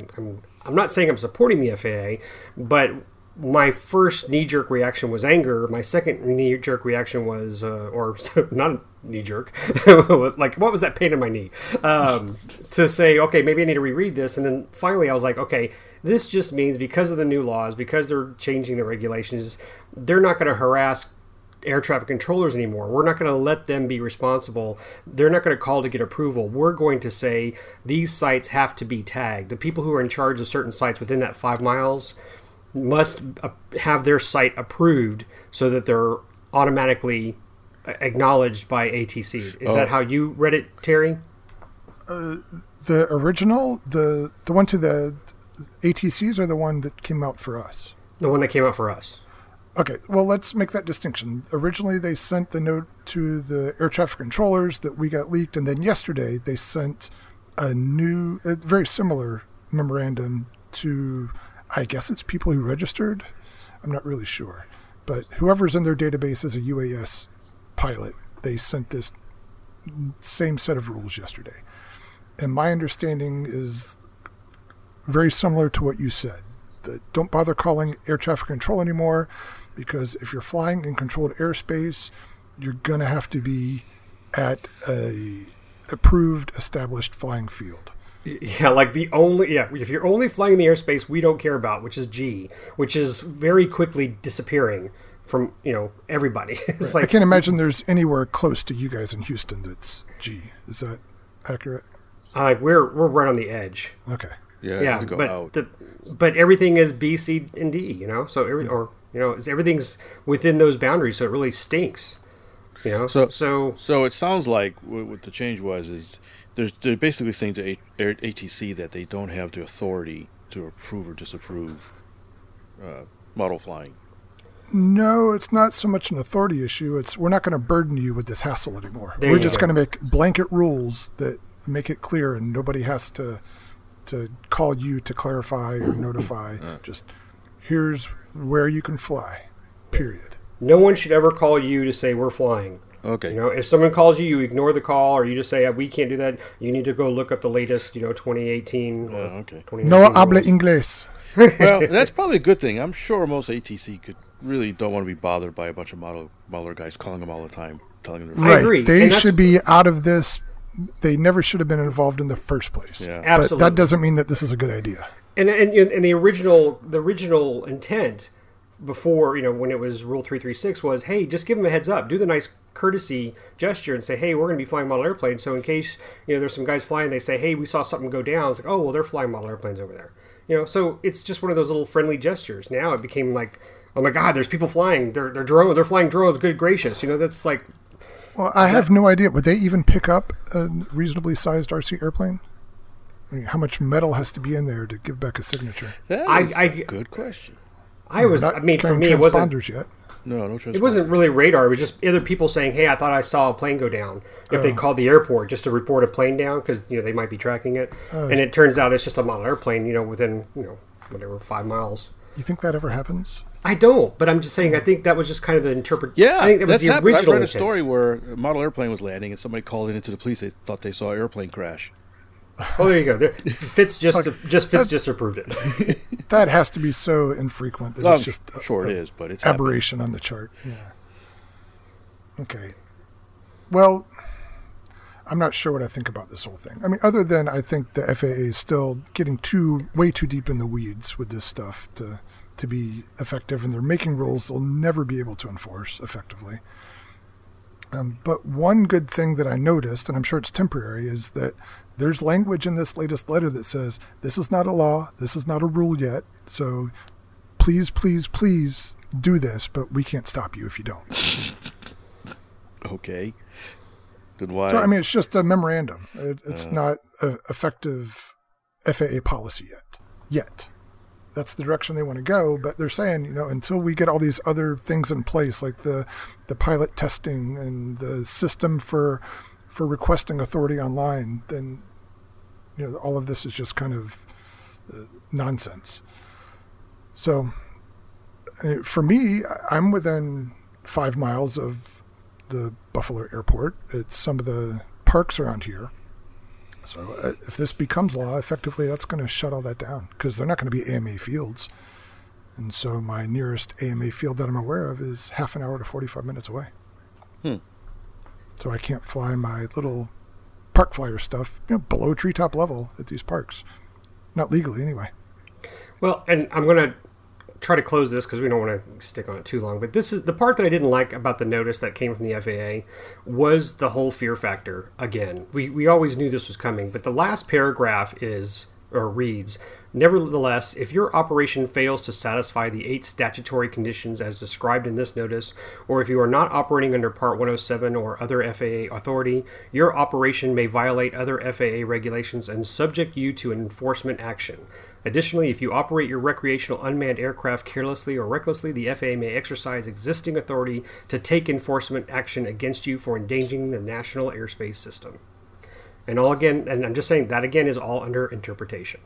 I'm not saying I'm supporting the FAA, but my first knee jerk reaction was anger. My second knee jerk reaction was, uh, or not knee jerk, like what was that pain in my knee? Um, to say, okay, maybe I need to reread this, and then finally I was like, okay, this just means because of the new laws, because they're changing the regulations, they're not going to harass air traffic controllers anymore. We're not going to let them be responsible. They're not going to call to get approval. We're going to say these sites have to be tagged. The people who are in charge of certain sites within that five miles must uh, have their site approved so that they're automatically uh, acknowledged by ATC. Is that how you read it, Terry? The original, the the one to the ATCs, or the one that came out for us. The one that came out for us. Okay, well, let's make that distinction. Originally, they sent the note to the air traffic controllers that we got leaked, and then yesterday they sent a new, a very similar memorandum to, I guess it's people who registered. I'm not really sure, but whoever's in their database as a UAS pilot, they sent this same set of rules yesterday. And my understanding is very similar to what you said. That don't bother calling air traffic control anymore because if you're flying in controlled airspace, you're going to have to be at a approved established flying field. Yeah, like the only yeah, if you're only flying in the airspace we don't care about, which is G, which is very quickly disappearing from you know everybody. it's I like can't imagine there's anywhere close to you guys in Houston that's G. Is that accurate? uh, we're we're right on the edge. Okay. Yeah, yeah, to go but out. the but everything is B, C, and D. You know, so every or you know everything's within those boundaries, so it really stinks. You know, So- so So it sounds like what, what the change was is there's, they're basically saying to A- Air- ATC that they don't have the authority to approve or disapprove uh, model flying. No, it's not so much an authority issue. It's we're not going to burden you with this hassle anymore. There we're just going to make blanket rules that make it clear, and nobody has to to call you to clarify or notify. Just here's where you can fly. Period. no one should ever call you to say we're flying. Okay. You know, if someone calls you, you ignore the call, or you just say uh, we can't do that. You need to go look up the latest, you know, 2018. or Oh, okay. No habla inglés. well, that's probably a good thing. I'm sure most ATC could really don't want to be bothered by a bunch of model modeler guys calling them all the time, telling them. they're I Right. agree, They and should be out of this. They never should have been involved in the first place. Yeah. But Absolutely. that doesn't mean that this is a good idea. and and and the original the original intent before you know when it was rule 336 was hey just give them a heads up do the nice courtesy gesture and say hey we're going to be flying model airplanes so in case you know there's some guys flying they say hey we saw something go down it's like oh well they're flying model airplanes over there you know so it's just one of those little friendly gestures now it became like oh my god there's people flying they're, they're drone they're flying drones good gracious you know that's like Well, I have no idea. Would they even pick up a reasonably sized RC airplane? I mean, how much metal has to be in there to give back a signature? That I- is I- a good question. I was Not i mean for me it wasn't yet. No, no. It wasn't really radar. It was just other people saying, "Hey, I thought I saw a plane go down." If they oh. called the airport just to report a plane down because you know they might be tracking it, oh. and it turns out it's just a model airplane. You know, within you know whatever five miles. You think that ever happens? I don't, but I'm just saying. I think that was just kind of the interpret. Yeah, I think that was that's the happened. I've original read a intent. story where a model airplane was landing and somebody called in into the police. They thought they saw an airplane crash. Oh, there you go. There, Fitz just just Fitz just approved it. That has to be so infrequent that Well, it's just a, sure a it is, but it's happened. aberration on the chart. Yeah. Okay. Well, I'm not sure what I think about this whole thing. I mean, other than I think the FAA is still getting too way too deep in the weeds with this stuff to to be effective, and they're making rules they'll never be able to enforce effectively. Um, but one good thing that I noticed, and I'm sure it's temporary, is that there's language in this latest letter that says this is not a law, this is not a rule yet, so please, please, please do this, but we can't stop you if you don't. Okay. Then why? So, I mean, it's just a memorandum. It, it's uh. not a effective FAA policy yet. Yet. That's the direction they want to go, but they're saying, you know, until we get all these other things in place, like the the pilot testing and the system for for requesting authority online, then you know all of this is just kind of uh, nonsense. So, uh, for me, I'm within five miles of the Buffalo Airport. It's some of the parks around here. So uh, if this becomes law, effectively that's going to shut all that down because they're not going to be AMA fields. And so my nearest AMA field that I'm aware of is half an hour to 45 minutes away. Hmm. So I can't fly my little park flyer stuff you know, below treetop level at these parks. Not legally, anyway. Well, and I'm going to try to close this because we don't want to stick on it too long. But this is the part that I didn't like about the notice that came from the FAA was the whole fear factor. Again, we we always knew this was coming, but the last paragraph is or reads. Nevertheless, if your operation fails to satisfy the eight statutory conditions as described in this notice, or if you are not operating under Part 107 or other FAA authority, your operation may violate other FAA regulations and subject you to enforcement action. Additionally, if you operate your recreational unmanned aircraft carelessly or recklessly, the FAA may exercise existing authority to take enforcement action against you for endangering the national airspace system. And all again, and I'm just saying that again is all under interpretation.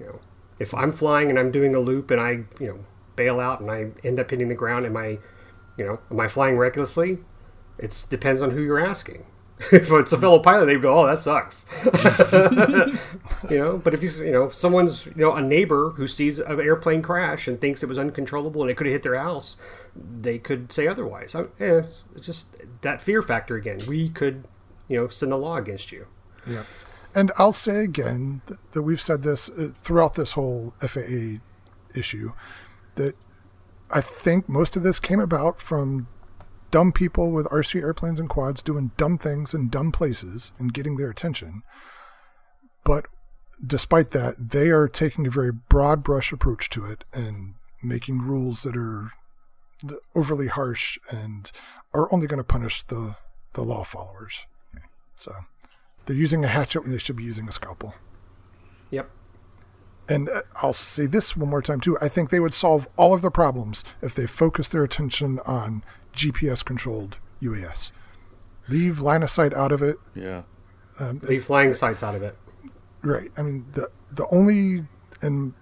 You know, if I'm flying and I'm doing a loop and I, you know, bail out and I end up hitting the ground, am I, you know, am I flying recklessly? It depends on who you're asking. if it's a fellow pilot, they go, "Oh, that sucks," you know. But if you, you know, if someone's, you know, a neighbor who sees an airplane crash and thinks it was uncontrollable and it could have hit their house, they could say otherwise. I, yeah, it's just that fear factor again. We could, you know, send a law against you. Yeah, and I'll say again that we've said this uh, throughout this whole FAA issue that I think most of this came about from dumb people with RC airplanes and quads doing dumb things in dumb places and getting their attention. But despite that, they are taking a very broad brush approach to it and making rules that are overly harsh and are only going to punish the, the law followers. So they're using a hatchet when they should be using a scalpel. Yep. And uh, I'll say this one more time too. I think they would solve all of their problems if they focused their attention on GPS controlled UAS. Leave line of sight out of it. Yeah. Um, Leave flying sights out of it. Right. I mean, the the only and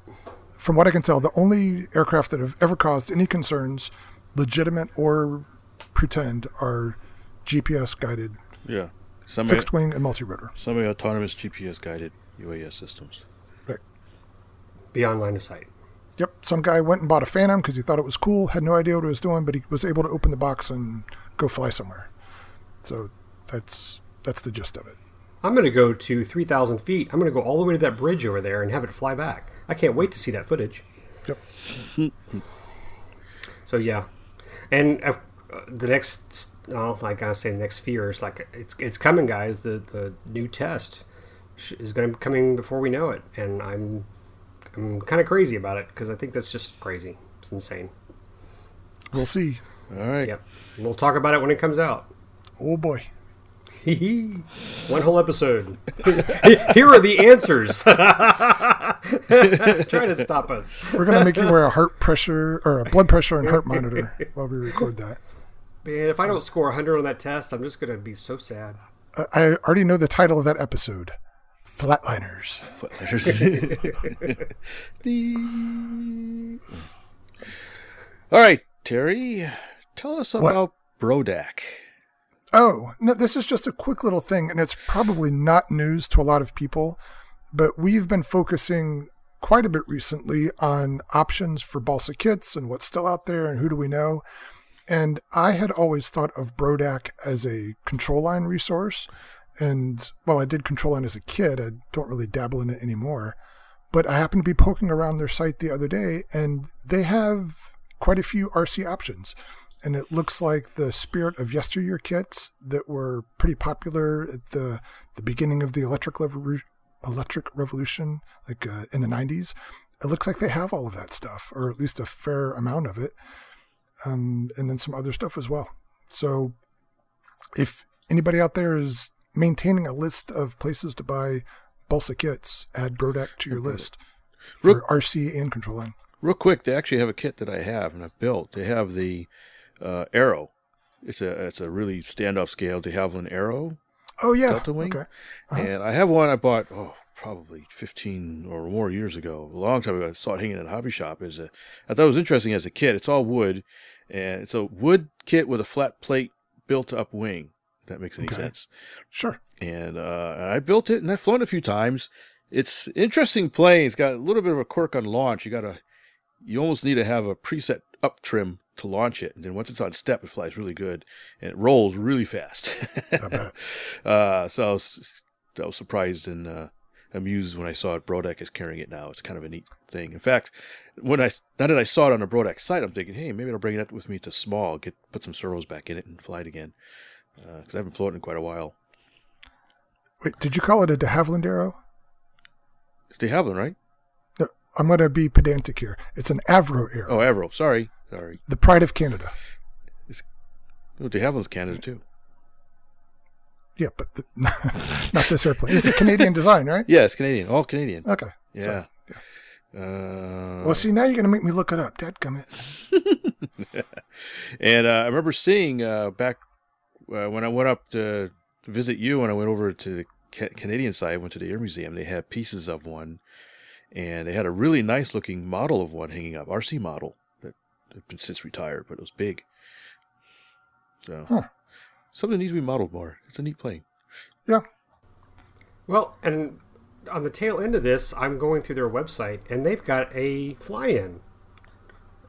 from what I can tell, the only aircraft that have ever caused any concerns, legitimate or pretend, are GPS guided. Yeah. Semi, fixed wing and multi rotor. Semi autonomous GPS guided UAS systems. Right. Beyond line of sight. Yep, some guy went and bought a Phantom because he thought it was cool, had no idea what it was doing, but he was able to open the box and go fly somewhere. So that's that's the gist of it. I'm going to go to 3,000 feet. I'm going to go all the way to that bridge over there and have it fly back. I can't wait to see that footage. Yep. so yeah, and the next, well, I gotta say, the next fear is like it's it's coming, guys. The the new test is going to be coming before we know it, and I'm I'm kind of crazy about it because I think that's just crazy. It's insane. We'll see. All right. Yep. We'll talk about it when it comes out. Oh boy. One whole episode. Here are the answers. Trying to stop us. We're gonna make you wear a heart pressure or a blood pressure and heart monitor while we record that. Man, if I don't um, score 100 on that test, I'm just gonna be so sad. I already know the title of that episode. Flatliners. Flatliners. the... All right, Terry, tell us about what? Brodak. Oh, no, this is just a quick little thing, and it's probably not news to a lot of people, but we've been focusing quite a bit recently on options for balsa kits and what's still out there and who do we know. And I had always thought of Brodak as a control line resource. And well, I did control line as a kid. I don't really dabble in it anymore. But I happened to be poking around their site the other day, and they have quite a few RC options. And it looks like the spirit of yesteryear kits that were pretty popular at the the beginning of the electric electric revolution, like uh, in the '90s. It looks like they have all of that stuff, or at least a fair amount of it, um, and then some other stuff as well. So, if anybody out there is maintaining a list of places to buy balsa kits, add Brodak to your list for real, RC and control line. Real quick, they actually have a kit that I have and I've built. They have the uh, Arrow. It's a it's a really standoff scale De Havilland Arrow. Oh yeah, Delta Wing. Okay. Uh-huh. And I have one I bought oh probably 15 or more years ago, a long time ago. I saw it hanging in a hobby shop. As a, I thought it was interesting as a kit. It's all wood, and it's a wood kit with a flat plate built up wing If that makes any okay. sense. Sure. And uh, I built it and I've flown it a few times. It's interesting plane. It's got a little bit of a quirk on launch. You got to, you almost need to have a preset up trim to launch it. And then once it's on step, it flies really good and it rolls really fast. uh, so I was, I was surprised and uh, amused when I saw it. Brodak is carrying it now. It's kind of a neat thing. In fact, when I now that I saw it on a Brodak site, I'm thinking, hey, maybe I'll bring it up with me to small, get put some servos back in it and fly it again because uh, I haven't flown it in quite a while. Wait, did you call it a de Havilland arrow? It's de Havilland, right? No, I'm going to be pedantic here. It's an Avro arrow. Oh, Avro. Sorry, sorry. The pride of Canada. It's, oh, de Havilland's Canada too. Yeah, but the, not this airplane. It's a Canadian design, right? Yeah, it's Canadian. All Canadian. Okay. Yeah. So, yeah. Uh, Well, see, now you're going to make me look it up. Dadgummit. and uh, I remember seeing uh, back uh, when I went up to visit you, when I went over to the ca- Canadian side, went to the Air Museum. They had pieces of one, and they had a really nice looking model of one hanging up, RC model that had been since retired, but it was big. So Huh. Something needs to be modeled more. It's a neat plane. Yeah. Well, and on the tail end of this, I'm going through their website, and they've got a fly-in.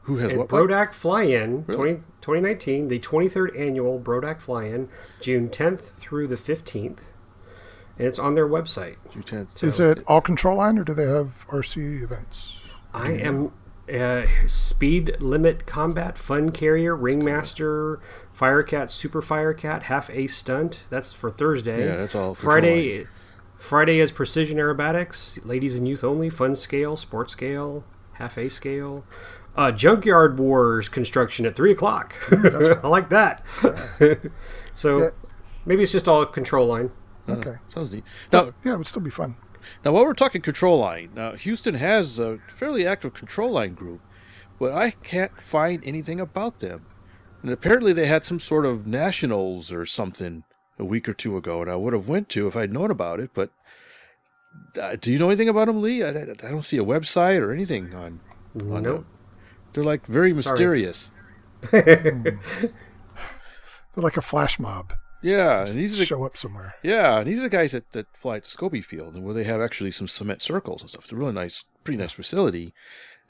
Who has And what? Brodak Fly-In Really? 20, 2019, the 23rd annual Brodak Fly-In, June 10th through the 15th, and it's on their website. You tend Is it all control line or do they have RC events? I am uh, Speed Limit Combat Fun Carrier Ringmaster Firecat Super Firecat Half Ace Stunt. That's for Thursday. Yeah, that's all control Friday. Friday is Precision Aerobatics, Ladies and Youth Only, Fun Scale, Sports Scale, Half A Scale. Uh, Junkyard Wars construction at three o'clock. I like that. so Yeah. maybe it's just all control line. Okay. sounds neat. Now, Yeah, it would still be fun. Now, while we're talking control line, now Houston has a fairly active control line group, but I can't find anything about them. And apparently, they had some sort of nationals or something a week or two ago, and I would have went to if I'd known about it. But uh, do you know anything about them, Lee? I, I I don't see a website or anything on. on Nope. them. They're like very mysterious. They're like a flash mob. Yeah, and these are the, Show up somewhere. Yeah, and these are the guys that, that fly at the Scobee Field, and where they have actually some cement circles and stuff. It's a really nice, pretty nice facility.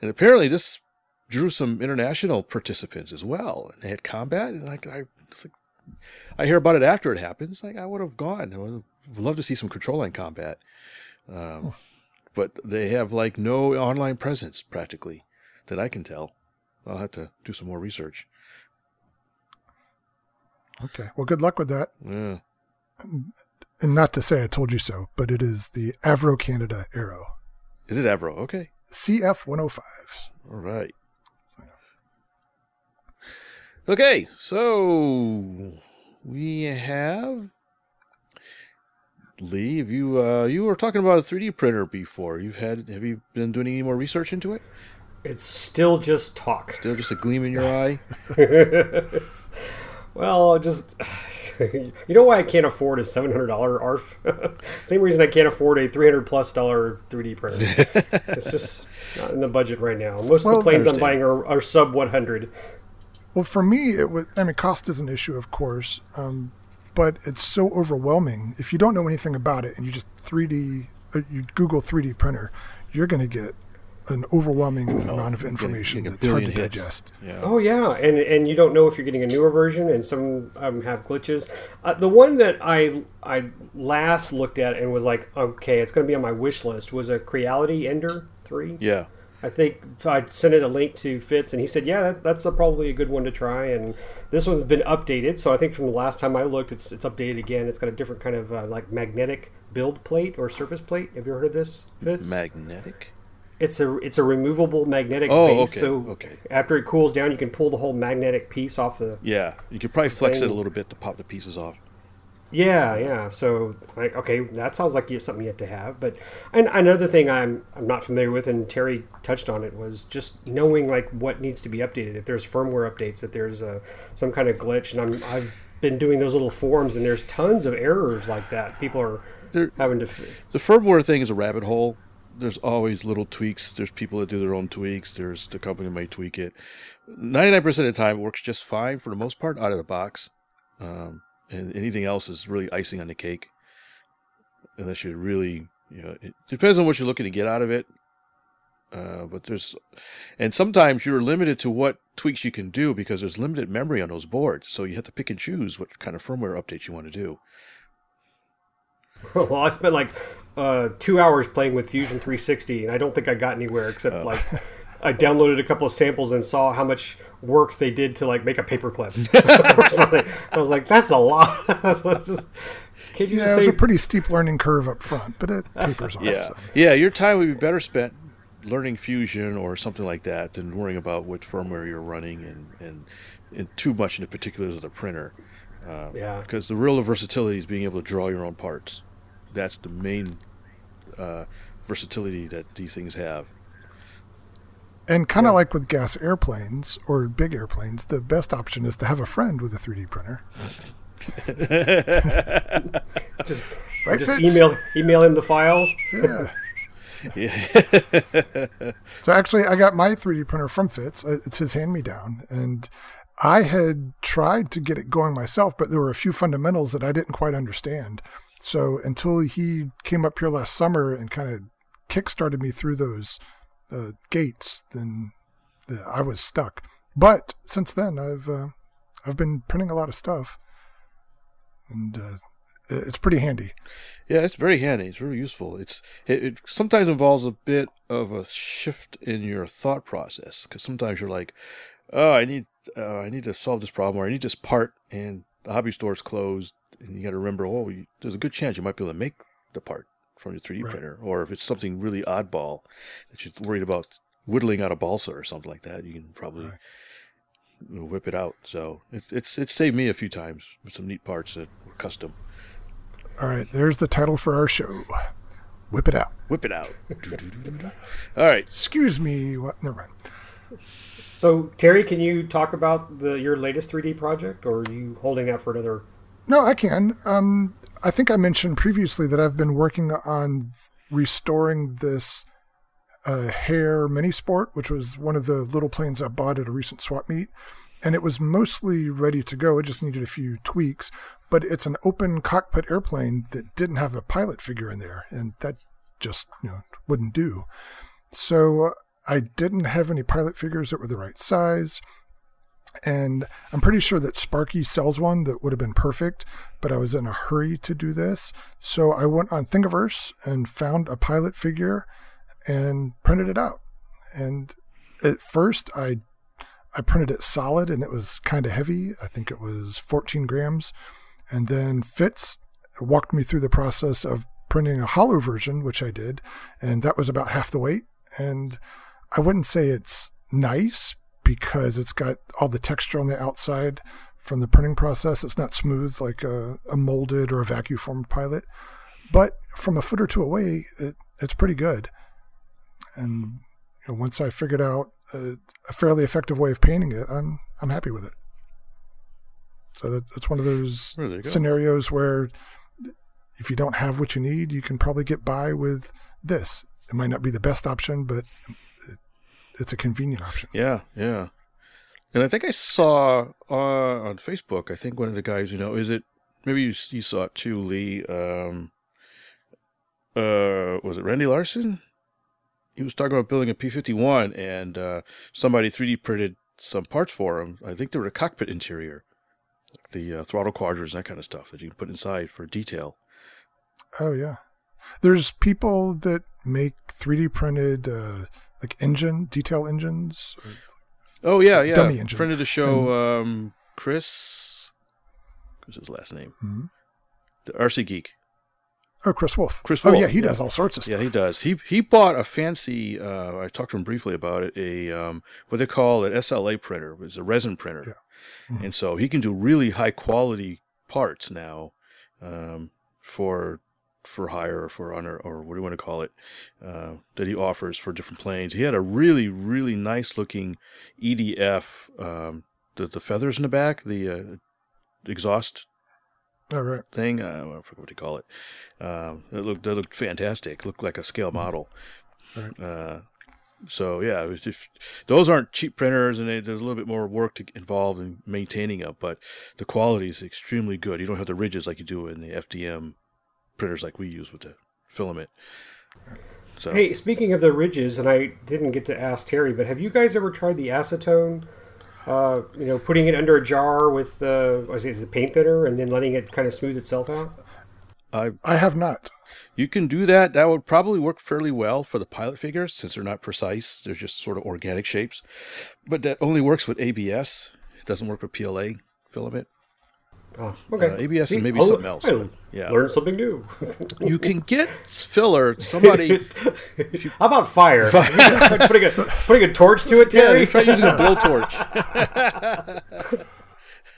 And apparently, this drew some international participants as well. And they had combat, and like I, like, I hear about it after it happens. Like I would have gone. I would have loved to see some control line combat. Um, But they have like no online presence practically that I can tell. I'll have to do some more research. Okay. Well, good luck with that. Yeah. And not to say I told you so, but it is the Avro Canada Arrow. Is it Avro? Okay. CF 105. All right. Okay, so we have Lee. Have you uh, you were talking about a 3D printer before? You've had have you been doing any more research into it? It's still just talk. Still just a gleam in your eye. Well, just you know why I can't afford a seven hundred dollar ARF. Same reason I can't afford a three hundred plus dollar three D printer. it's just not in the budget right now. Most Well, of the planes I'm buying are, are sub one hundred. Well, for me, it was. I mean, cost is an issue, of course, um, but it's so overwhelming. If you don't know anything about it and you just 3D, uh, you Google 3D printer, you're going to get an overwhelming amount of information that's hard to hits. digest. Yeah. Oh yeah, and and you don't know if you're getting a newer version, and some um, have glitches. Uh, the one that I I last looked at and was like, okay, it's going to be on my wish list was a Creality Ender three. Yeah. I think I sent it a link to Fitz, and he said, "Yeah, that, that's a, probably a good one to try." And this one's been updated, so I think from the last time I looked, it's it's updated again. It's got a different kind of uh, like magnetic build plate or surface plate. Have you heard of this, Fitz? Magnetic. it's a it's a removable magnetic Oh, base. okay, So okay. after it cools down, you can pull the whole magnetic piece off the. Yeah. You could probably flex it a little bit to pop the pieces off. Yeah, yeah. So like, okay, that sounds like you something you have to have. But and another thing I'm I'm not familiar with, and Terry touched on it, was just knowing like what needs to be updated. If there's firmware updates, if there's a, some kind of glitch, and I'm I've been doing those little forums, and there's tons of errors like that. People are having to. f- The firmware thing is a rabbit hole. There's always little tweaks. There's people that do their own tweaks. There's the company that might tweak it. 99% of the time, it works just fine for the most part out of the box. Um, and anything else is really icing on the cake. Unless you really, you know, it depends on what you're looking to get out of it. Uh, but there's, and sometimes you're limited to what tweaks you can do because there's limited memory on those boards. So you have to pick and choose what kind of firmware updates you want to do. well, I spent like uh, two hours playing with Fusion 360, and I don't think I got anywhere except like. I downloaded a couple of samples and saw how much work they did to like make a paperclip or something. I was like, "That's a lot." That's what just. Can you Yeah, just there's say a pretty steep learning curve up front, but it tapers off. Yeah, so. yeah. Your time would be better spent learning Fusion or something like that than worrying about which firmware you're running and and, and too much in the particulars of the printer. Uh, Yeah. Because the real versatility is being able to draw your own parts. That's the main uh, versatility that these things have. And kind of like with gas airplanes or big airplanes, the best option is to have a friend with a 3D printer. Just, Right, just email email him the file. Yeah. Yeah. So actually, I got my 3D printer from Fitz. Uh, It's his hand-me-down, and I had tried to get it going myself, but there were a few fundamentals that I didn't quite understand. So until he came up here last summer and kind of kick-started me through those uh, gates, then uh, I was stuck. But since then, I've uh, I've been printing a lot of stuff, and uh, it's pretty handy. Yeah, it's very handy. It's very useful. It's it, it sometimes involves a bit of a shift in your thought process because sometimes you're like, oh, I need uh, I need to solve this problem or I need this part, and the hobby store's closed, and you got to remember, oh, you, there's a good chance you might be able to make the part from your 3D Right. printer, or if it's something really oddball that you're worried about whittling out a balsa or something like that, you can probably Right. whip it out. So it's it's it's saved me a few times with some neat parts that were custom. All right, there's the title for our show. Whip it out. Whip it out. All right. Excuse me. What? Never mind. So Terry, can you talk about the your latest 3D project, or are you holding that for another? No, I can. Um, I think I mentioned previously that I've been working on restoring this uh, Hare Mini Sport, which was one of the little planes I bought at a recent swap meet, and it was mostly ready to go. It just needed a few tweaks, but it's an open cockpit airplane that didn't have a pilot figure in there, and that just you know wouldn't do. So uh, I didn't have any pilot figures that were the right size. And I'm pretty sure that Sparky sells one that would have been perfect, but I was in a hurry to do this. So I went on Thingiverse and found a pilot figure and printed it out. And at first I I printed it solid and it was kind of heavy. I think it was 14 grams. And then Fitz walked me through the process of printing a hollow version, which I did, and that was about half the weight. And I wouldn't say it's nice because it's got all the texture on the outside from the printing process. It's not smooth like a, a molded or a vacuum formed pilot, but from a foot or two away, it, it's pretty good. And you know, once I figured out a, a fairly effective way of painting it, I'm I'm happy with it. So that, that's one of those there you go. scenarios where if you don't have what you need, you can probably get by with this. It might not be the best option, but it's a convenient option. Yeah, yeah. And I think I saw uh, on Facebook. I think one of the guys, you know, is it maybe you, you saw it too, Lee? Um, uh, was it Randy Larson? He was talking about building a P fifty one, and uh, somebody three D printed some parts for him. I think they were a cockpit interior, like the uh, throttle quadrants, that kind of stuff that you can put inside for detail. Oh yeah, there's people that make 3D printed uh, like engine detail engines. Oh yeah, yeah. Dummy engine. Printed to show um, Chris. What's his last name? Hmm? The RC Geek. Oh, Chris Wolf. Chris Oh yeah, he yeah. does all sorts of stuff. Yeah, he does. He he bought a fancy. Uh, I talked to him briefly about it. A um, what they call an SLA printer. It was a resin printer, Mhm. and so he can do really high quality parts now um, for for hire or for honor or what do you want to call it uh, that he offers for different planes. He had a really really nice looking EDF. Um, the the feathers in the back, the uh, exhaust All right. thing. Uh, I forget what you call it. Um, it looked it looked fantastic. looked like a scale model. Right. Uh, so yeah, it those aren't cheap printers, and they, there's a little bit more work to involved in maintaining them. But the quality is extremely good. You don't have the ridges like you do in the FDM printers like we use with the filament. So Hey, speaking of the ridges, and I didn't get to ask Terry, but have you guys ever tried the acetone? Uh, you know, putting it under a jar with uh, what is it, is it paint thinner, and then letting it kind of smooth itself out. I I have not. You can do that. That would probably work fairly well for the pilot figures since they're not precise. They're just sort of organic shapes. But that only works with ABS. It doesn't work with PLA filament. Oh, okay. Uh, ABS See, and maybe I'll- something else, yeah. Learn something new. You can get filler. Somebody, How about fire? Have you guys tried putting a putting a torch to it, Terry. you try using a blowtorch.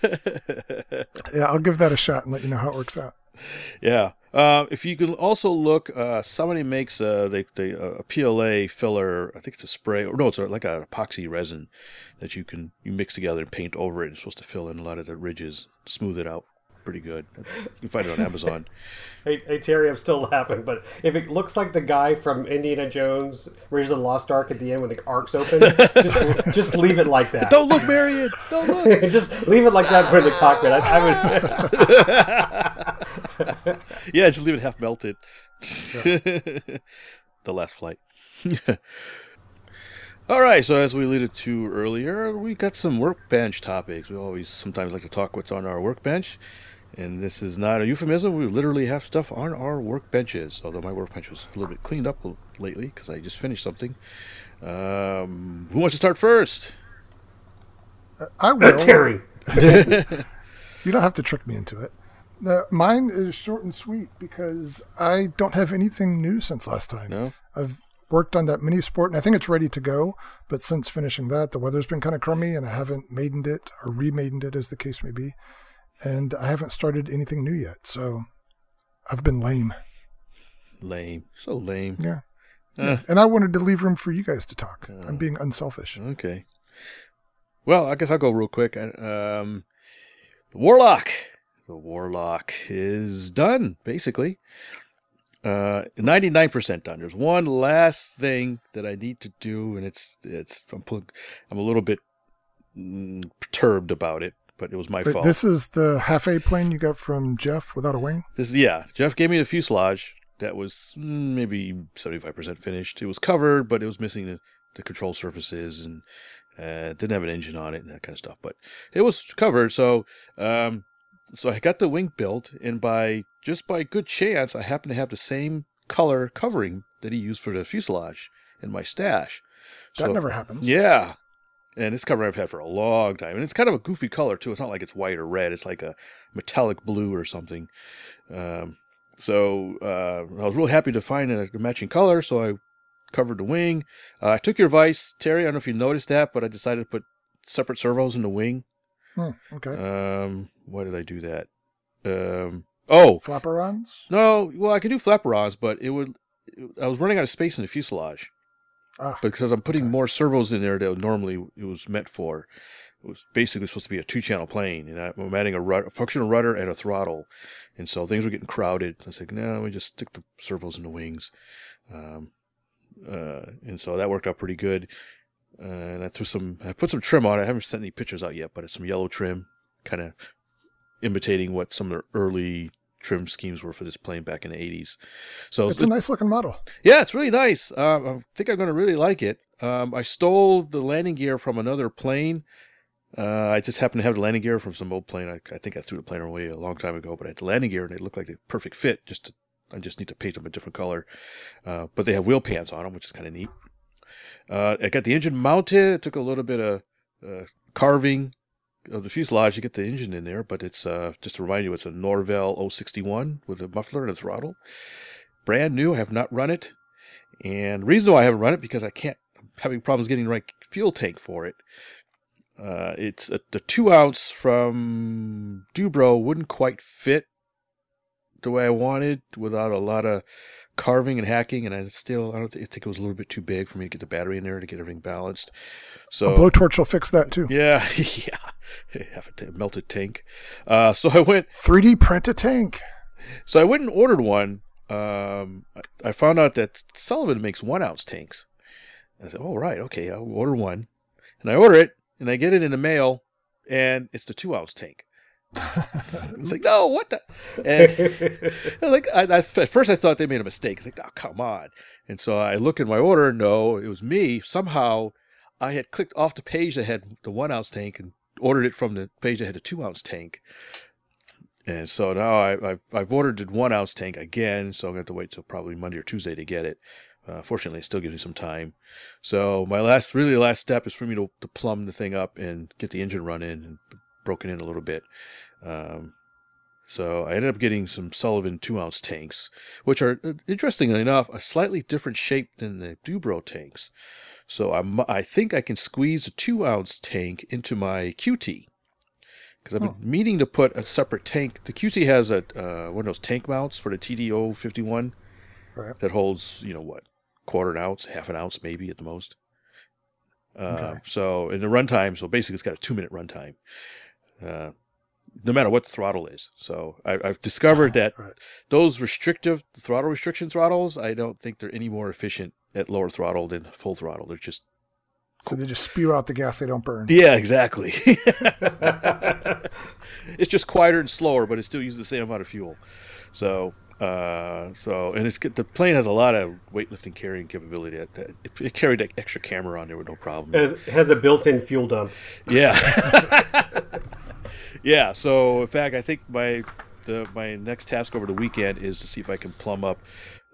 Yeah, I'll give that a shot and let you know how it works out. yeah, Uh, if you can also look, uh, somebody makes a, they, they, a PLA filler. I think it's a spray, or no, it's a, like an epoxy resin that you can you mix together and paint over it. It's supposed to fill in a lot of the ridges, smooth it out pretty good. You can find it on Amazon. hey, hey, Terry, I'm still laughing, but if it looks like the guy from Indiana Jones, Raiders of the Lost Ark at the end when the ark's open, just just leave it like that. Don't look, Marion. Don't look. just leave it like that. Put in the cockpit. I, I would. yeah, just leave it half melted. the last flight. All right, so as we alluded to earlier, we got some workbench topics. We always sometimes like to talk what's on our workbench. And this is not a euphemism. We literally have stuff on our workbenches. Although my workbench was a little bit cleaned up lately because I just finished something. Um, who wants to start first? Uh, I will. Terry. you don't have to trick me into it. Uh, mine is short and sweet because I don't have anything new since last time. No. I've worked on that mini sport and I think it's ready to go. But since finishing that, the weather's been kind of crummy and I haven't maidened it or remaidened it as the case may be and I haven't started anything new yet. So I've been lame. Lame. So lame. Yeah. Uh, and I wanted to leave room for you guys to talk. Uh, I'm being unselfish. Okay. Well, I guess I'll go real quick. Um, the Warlock. The Warlock is done, basically. Uh, 99% done. There's one last thing that I need to do, and it's it's I'm I'm a little bit mm, perturbed about it but it was my but fault. This is the half A plane you got from Jeff without a wing. This yeah, Jeff gave me the fuselage that was mm, maybe seventy five percent finished. It was covered, but it was missing the, the control surfaces and uh, didn't have an engine on it and that kind of stuff. But it was covered, so um, so I got the wing built, and by just by good chance, I happen to have the same color covering that he used for the fuselage in my stash. That so, never happens. Yeah, and this cover I've had for a long time, and it's kind of a goofy color too. It's not like it's white or red; it's like a metallic blue or something. Um, so uh, I was really happy to find a matching color, so I covered the wing. Uh, I took your advice, Terry. I don't know if you noticed that, but I decided to put separate servos in the wing. Hmm, okay. Um, why did I do that? Um, oh, flaperons. No, well, I could do flaperons, but it would. I was running out of space in the fuselage. Ah, because I'm putting okay. more servos in there than normally it was meant for. It was basically supposed to be a two-channel plane, and I'm adding a, a functional rudder and a throttle, and so things were getting crowded. I said, "No, we just stick the servos in the wings," um, uh, and so that worked out pretty good. Uh, and I threw some, I put some trim on. I haven't sent any pictures out yet, but it's some yellow trim, kind of imitating what some of the early trim schemes were for this plane back in the 80s. So it's a nice looking model. Yeah, it's really nice. Um, I think I'm going to really like it. Um, I stole the landing gear from another plane. Uh, I just happened to have the landing gear from some old plane. I, I, think I threw the plane away a long time ago, but I had the landing gear and it looked like a perfect fit. Just to, I just need to paint them a different color. Uh, but they have wheel pants on them, which is kind of neat. Uh, I got the engine mounted. It took a little bit of uh, carving of the fuselage, you get the engine in there, but it's uh, just to remind you, it's a Norvel 061 with a muffler and a throttle. Brand new. I have not run it, and reason why I haven't run it because I can't. I'm having problems getting the right fuel tank for it. Uh, it's a, the two ounce from Du-Bro wouldn't quite fit the way I wanted without a lot of carving and hacking, and I still I don't think, I think it was a little bit too big for me to get the battery in there to get everything balanced. So a blowtorch will fix that too. Yeah, yeah, have a melted tank. Uh, so I went 3D print a tank. So I went and ordered one. Um, I, I found out that Sullivan makes one ounce tanks. I said, "Oh right, okay, I'll order one," and I order it, and I get it in the mail, and it's the two ounce tank it's like, no, what the? And like, I, I, at first I thought they made a mistake. It's like, oh, come on. And so I look in my order. No, it was me. Somehow I had clicked off the page that had the one ounce tank and ordered it from the page that had the two ounce tank. And so now I, I've, I've ordered the one ounce tank again. So I'm going to have to wait till probably Monday or Tuesday to get it. Uh, fortunately, it's still gives me some time. So my last, really last step is for me to, to plumb the thing up and get the engine running and broken in a little bit. Um, so I ended up getting some Sullivan two ounce tanks, which are uh, interestingly enough a slightly different shape than the Du-Bro tanks. So I'm, I think I can squeeze a two ounce tank into my QT, because I've been meaning to put a separate tank. The QT has a uh, one of those tank mounts for the TDO fifty one Right. that holds you know what quarter an ounce, half an ounce maybe at the most. Uh, Okay. So in the runtime, so basically it's got a two minute runtime, uh, no matter what the throttle is. So I, I've discovered that Right. those restrictive throttle restriction throttles, I don't think they're any more efficient at lower throttle than full throttle. They're just So they just spew out the gas they don't burn. yeah, exactly. it's just quieter and slower, but it still uses the same amount of fuel. So, uh, so and it's the plane has a lot of weightlifting carrying capability. That, that it, it carried that extra camera on there with no problem. It has, it has a built-in fuel dump. Yeah, yeah. So in fact, I think my the my next task over the weekend is to see if I can plumb up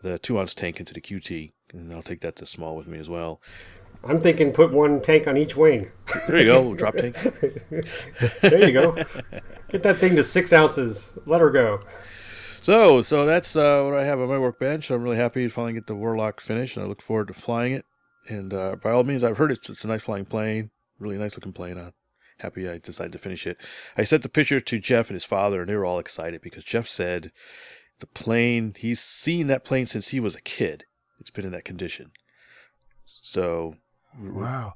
the two ounce tank into the QT, and I'll take that to small with me as well. I'm thinking put one tank on each wing. There you go, drop tank. There you go. Get that thing to six ounces. Let her go. So, so that's uh, what I have on my workbench. I'm really happy to finally get the Warlock finished, and I look forward to flying it. And uh, by all means, I've heard it's, it's a nice flying plane, really nice looking plane. Happy I decided to finish it. I sent the picture to Jeff and his father, and they were all excited because Jeff said the plane, he's seen that plane since he was a kid. It's been in that condition. So, Wow.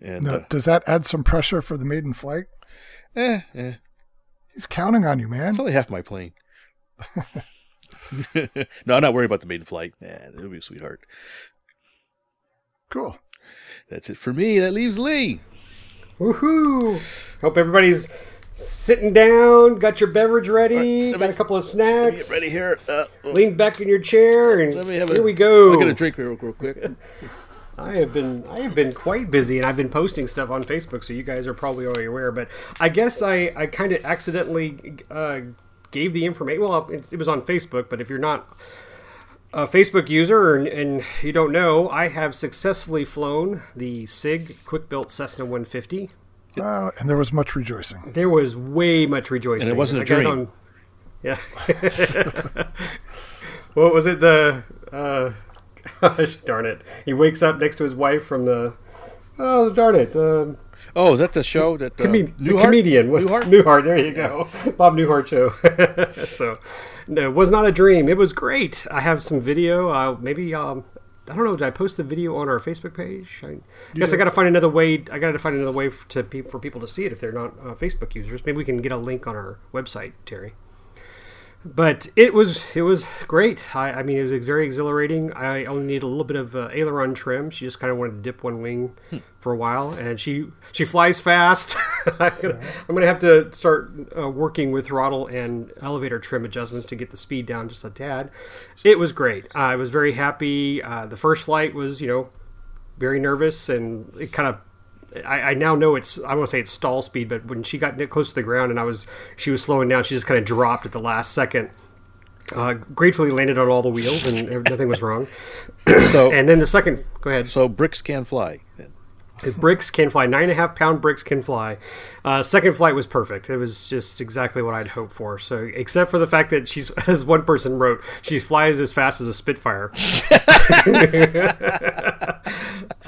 and Now, uh, does that add some pressure for the maiden flight? eh, eh, He's counting on you, man. it's only half my plane. no, I'm not worried about the maiden flight. Yeah, it'll be a sweetheart. Cool. That's it for me. That leaves Lee. Woohoo! Hope everybody's sitting down, got your beverage ready, let got me- a couple of snacks. Get ready here. Uh, Lean back in your chair, and let me have here a, we go. I'll get a drink real, real quick. I have been I have been quite busy, and I've been posting stuff on Facebook, so you guys are probably already aware. But I guess I I kind of accidentally uh, gave the information. Well, it, it was on Facebook, but if you're not a Facebook user and, and you don't know, I have successfully flown the SIG quick built Cessna 150. Wow. And there was much rejoicing. There was way much rejoicing, And it wasn't a I got dream. on- yeah. what was it? The uh, gosh darn it! He wakes up next to his wife from the. Oh darn it! The, Oh, is that the show that uh, the Newhart? comedian Newhart? Newhart. There you go, Bob Newhart show. so, no, it was not a dream. It was great. I have some video. Uh, maybe um, I don't know. Did I post the video on our Facebook page? I guess I got to find another way. I got to find another way to for people to see it if they're not uh, Facebook users. Maybe we can get a link on our website, Terry. But it was it was great. I, I mean, it was very exhilarating. I only need a little bit of uh, aileron trim. She just kind of wanted to dip one wing for a while, and she she flies fast. I'm, gonna, I'm gonna have to start uh, working with throttle and elevator trim adjustments to get the speed down just a tad. It was great. I was very happy. Uh, the first flight was you know very nervous and it kind of I, I now know it's I won't say it's stall speed, but when she got close to the ground and I was she was slowing down, she just kind of dropped at the last second. Uh, gratefully landed on all the wheels and nothing was wrong. So, And then the second, go ahead. so bricks can fly. The bricks can fly. Nine and a half pound bricks can fly. Uh, second flight was perfect. It was just exactly what I'd hoped for. So, except for the fact that she's, as one person wrote, she flies as fast as a Spitfire.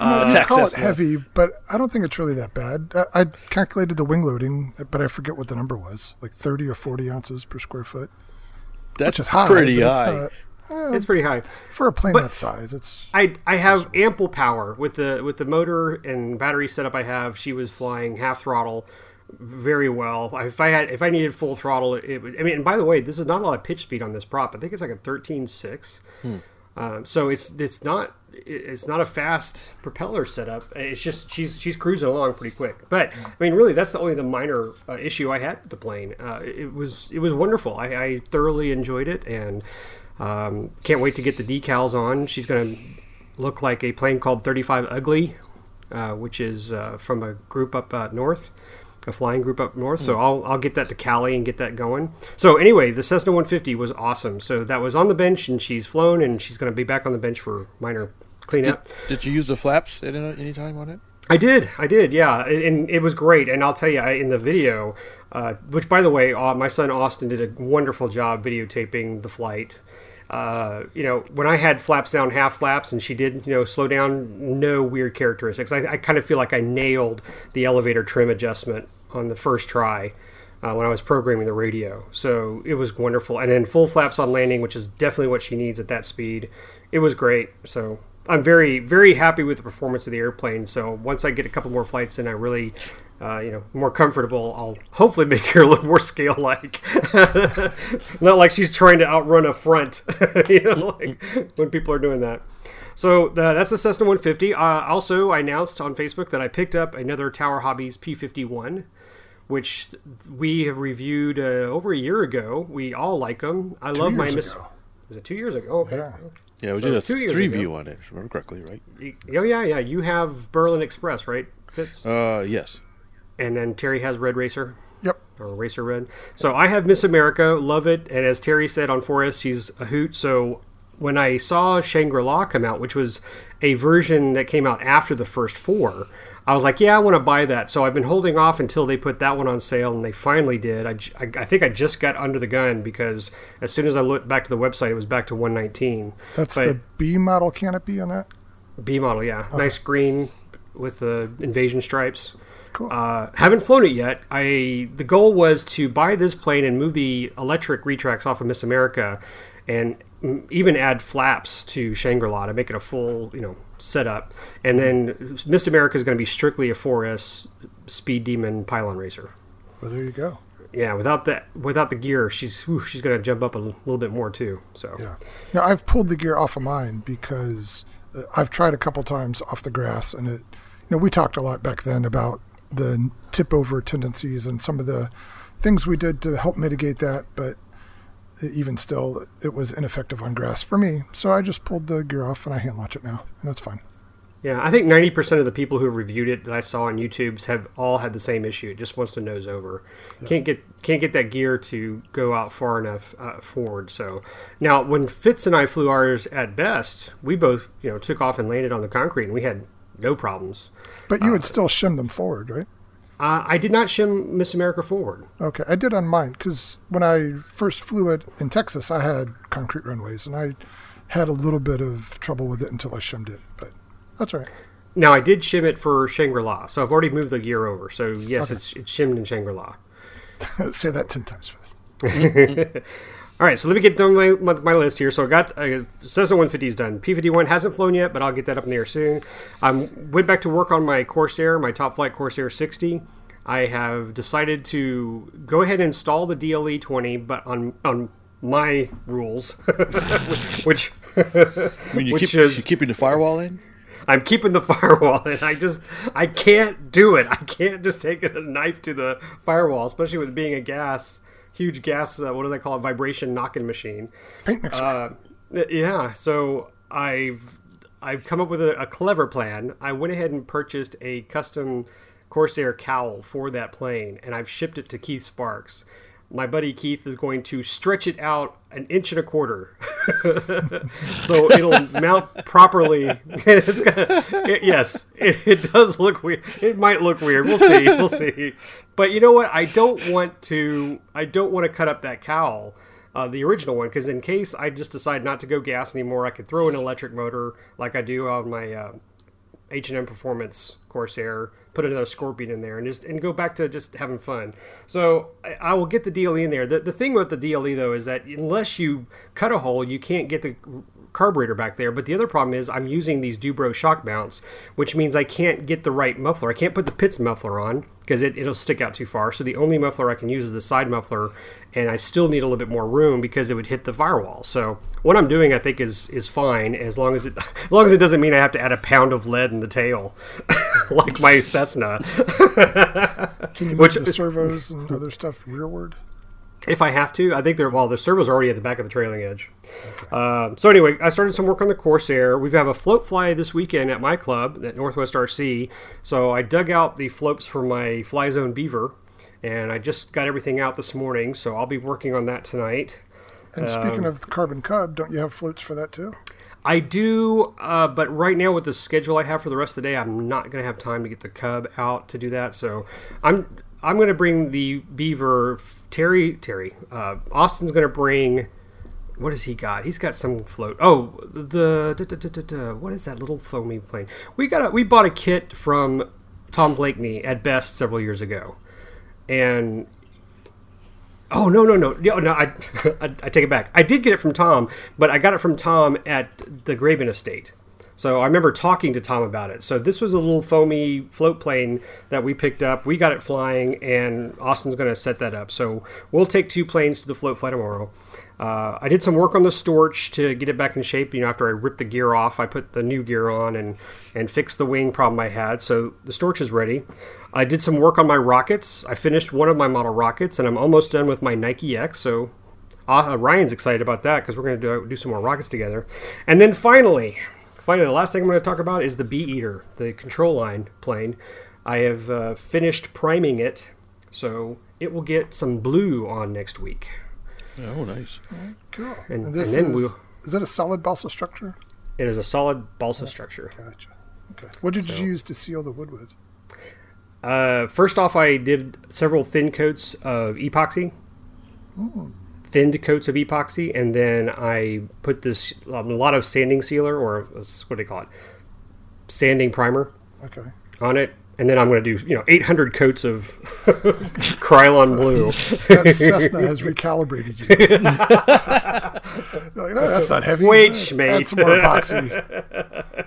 No, you Attack call it heavy, but I don't think it's really that bad. I, I calculated the wing loading, but I forget what the number was, like 30 or 40 ounces per square foot, That's just is high. pretty but it's high. not- It's pretty high. for a plane But- that size, it's I I have ample power with the with the motor and battery setup I have. She was flying half throttle very well. If I had if I needed full throttle, it would. I mean, and by the way, this is not a lot of pitch speed on this prop. I think it's like a thirteen six. Um, so it's it's not it's not a fast propeller setup. It's just she's she's cruising along pretty quick. But I mean, really, that's the only the minor uh, issue I had with the plane. Uh, it was it was wonderful. I, I thoroughly enjoyed it, and um, can't wait to get the decals on. She's going to look like a plane called 35 Ugly, uh, which is uh, from a group up uh, north, a flying group up north. So I'll, I'll get that to Cali and get that going. So anyway, the Cessna 150 was awesome. So that was on the bench and she's flown and she's going to be back on the bench for minor cleanup. did you use the flaps at any any time on it? I did, I did, yeah, and and it was great. And I'll tell you, I, in the video, uh, which by the way, uh, my son Austin did a wonderful job videotaping the flight. Uh, you know, when I had flaps down half flaps, and she did, you know, slow down, no weird characteristics. I, I kind of feel like I nailed the elevator trim adjustment on the first try. uh, when I was programming the radio. So it was wonderful. And then full flaps on landing, which is definitely what she needs at that speed. It was great. So I'm very, very happy with the performance of the airplane. So once I get a couple more flights and I really, uh, you know, more comfortable, I'll hopefully make her look more scale like. Not like she's trying to outrun a front, you know, like when people are doing that. So uh, that's the Cessna 150. Uh, also, I announced on Facebook that I picked up another Tower Hobbies P51 which we have reviewed uh, over a year ago. We all like them. I Two love my ago. Was it two years ago? Okay. Yeah. Yeah, we So did a two years three ago. view on it, if I remember correctly, right? Oh yeah, yeah. You have Berlin Express, right, Fitz? Uh, yes. And then Terry has Red Racer Yep. or Racer Red. So I have Miss America, love it. And as Terry said on Forest, she's a hoot. So when I saw Shangri La come out, which was a version that came out after the first four, I was like, yeah, I want to buy that. So I've been holding off until they put that one on sale, and they finally did. I I think I just got under the gun because as soon as I looked back to the website, it was back to 119. That's But- the B model canopy on that. B model, yeah, nice green with the invasion stripes. Cool. Uh, haven't flown it yet. I the goal was to buy this plane and move the electric retracts off of Miss America, and even add flaps to Shangri La to make it a full you know setup. And then Miss America is going to be strictly a 4S Speed Demon pylon racer. well, there you go. Yeah, without the without the gear, she's whew, she's going to jump up a l- little bit more too. So Yeah. Now I've pulled the gear off of mine because uh, I've tried a couple times off the grass, and it. You know, we talked a lot back then about the tip over tendencies and some of the things we did to help mitigate that, but even still, it was ineffective on grass for me. So I just pulled the gear off and I hand launch it now, and that's fine. Yeah, I think ninety percent of the people who reviewed it that I saw on YouTube have all had the same issue. It just wants to nose over. Can't get can't get that gear to go out far enough uh, forward. So now, when Fitz and I flew ours at SEFF, we both you know took off and landed on the concrete, and we had no problems. But you would still shim them forward, right? Uh, I did not shim Miss America forward. Okay, I did on mine because when I first flew it in Texas, I had concrete runways, and I had a little bit of trouble with it until I shimmed it. But that's all right. Now I did shim it for Shangri La, so I've already moved the gear over. So yes, it's it's shimmed in Shangri La. Say that ten times fast. All right, so let me get done my, my, my list here. So I got uh, Cessna 150 is done. P51 hasn't flown yet, but I'll get that up in the air soon. Um, went back to work on my Corsair, my Top Flite Corsair 60. I have decided to go ahead and install the DLE 20, but on on my rules, which I mean, you Which keep is- keeping the firewall in. I'm keeping the firewall, and I just I can't do it. I can't just take a knife to the firewall, especially with being a gas, huge gas. Uh, what do they call it? Vibration knocking machine. Paint mixer. Uh, yeah, so I've I've come up with a, a clever plan. I went ahead and purchased a custom Corsair cowl for that plane, and I've shipped it to Keith Sparks. My buddy Keith is going to stretch it out an inch and a quarter, so it'll mount properly. it's gonna, it- yes, it, it does look weird. It might look weird. We'll see. We'll see. But you know what? I don't want to. I don't want to cut up that cowl uh, the original one because in case I just decide not to go gas anymore, I could throw an electric motor like I do on my uh, H&M Performance Corsair, put another Scorpion in there, and just and go back to just having fun. So I, I will get the DLE in there. The, the thing with the DLE though is that unless you cut a hole, you can't get the carburetor back there. But the other problem is I'm using these Du-Bro shock mounts, which means I can't get the right muffler. I can't put the Pitts muffler on because it, it'll stick out too far. So the only muffler I can use is the side muffler, and I still need a little bit more room because it would hit the firewall. So what I'm doing, I think, is is fine as long as it as long as it doesn't mean I have to add a pound of lead in the tail, like my Cessna. Can you move which- the servos and other stuff rearward? If I have to, I think they're well. The servo's already at the back of the trailing edge. Um, so anyway, I started some work on the Corsair. We have a float fly this weekend at my club at Northwest RC. So I dug out the floats for my Flyzone Beaver, and I just got everything out this morning. So I'll be working on that tonight. And Um, speaking of the Carbon Cub, don't you have floats for that too? I do, uh, but right now with the schedule I have for the rest of the day, I'm not going to have time to get the Cub out to do that. So I'm I'm going to bring the Beaver. Terry Terry uh, Austin's going to bring. What has he got? He's got some float. Oh, the da, da, da, what is that little foamy plane? We got a, we bought a kit from Tom Blakeney at SEFF several years ago, and Oh no no no no no! I, I I take it back. I did get it from Tom, but I got it from Tom at the Graven Estate. So I remember talking to Tom about it. So this was a little foamy float plane that we picked up. We got it flying, and Austin's going to set that up. So we'll take two planes to the float fly tomorrow. Uh, I did some work on the Storch to get it back in shape. You know, after I ripped the gear off, I put the new gear on and and fixed the wing problem I had. So the Storch is ready. I did some work on my rockets. I finished one of my model rockets, and I'm almost done with my Nike X. So uh, Ryan's excited about that because we're going to do, do some more rockets together. And then finally, finally, the last thing I'm going to talk about is the Bee Eater, the control line plane. I have uh, finished priming it, so it will get some blue on next week. Oh, nice. Cool. And- And, this and then is, we'll- is that a solid balsa structure? It is a solid balsa structure. Gotcha. Okay. What did you use to seal the wood with? Uh, first off, I did several thin coats of epoxy, thinned coats of epoxy, and then I put this um, a lot of sanding sealer or what do they call it, sanding primer Okay. on it, and then I'm going to do you know 800 coats of Krylon blue. That Cessna has recalibrated you. Like, no, that's not heavy. Wait, schmate. Add more epoxy.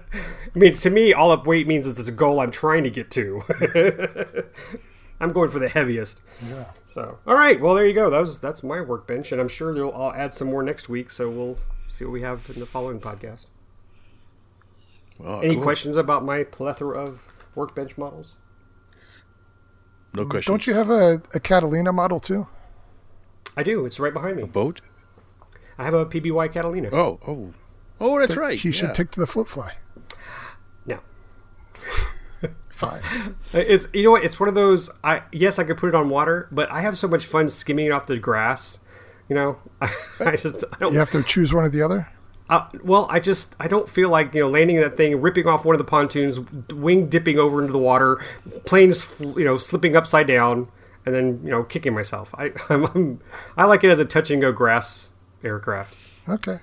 I mean, to me, all up weight means it's a goal I'm trying to get to. I'm going for the heaviest. Yeah. So, all right. Well, there you go. That was that's my workbench, and I'm sure you'll I'll add some more next week. So we'll see what we have in the following podcast. Well, Any cool. questions about my plethora of workbench models? No mm, question. Don't you have a, a Catalina model too? I do. It's right behind me. boat? I have a PBY Catalina. Oh, oh, oh, that's right. He should yeah. take to the float fly. No, Fine. it's you know what? It's one of those. I yes, I could put it on water, but I have so much fun skimming it off the grass. You know, I, just I don't. You have to choose one or the other. Uh, well, I just I don't feel like you know landing that thing, ripping off one of the pontoons, wing dipping over into the water, planes you know slipping upside down, and then you know kicking myself. I I'm, I'm I like it as a touch and go grass aircraft. Okay.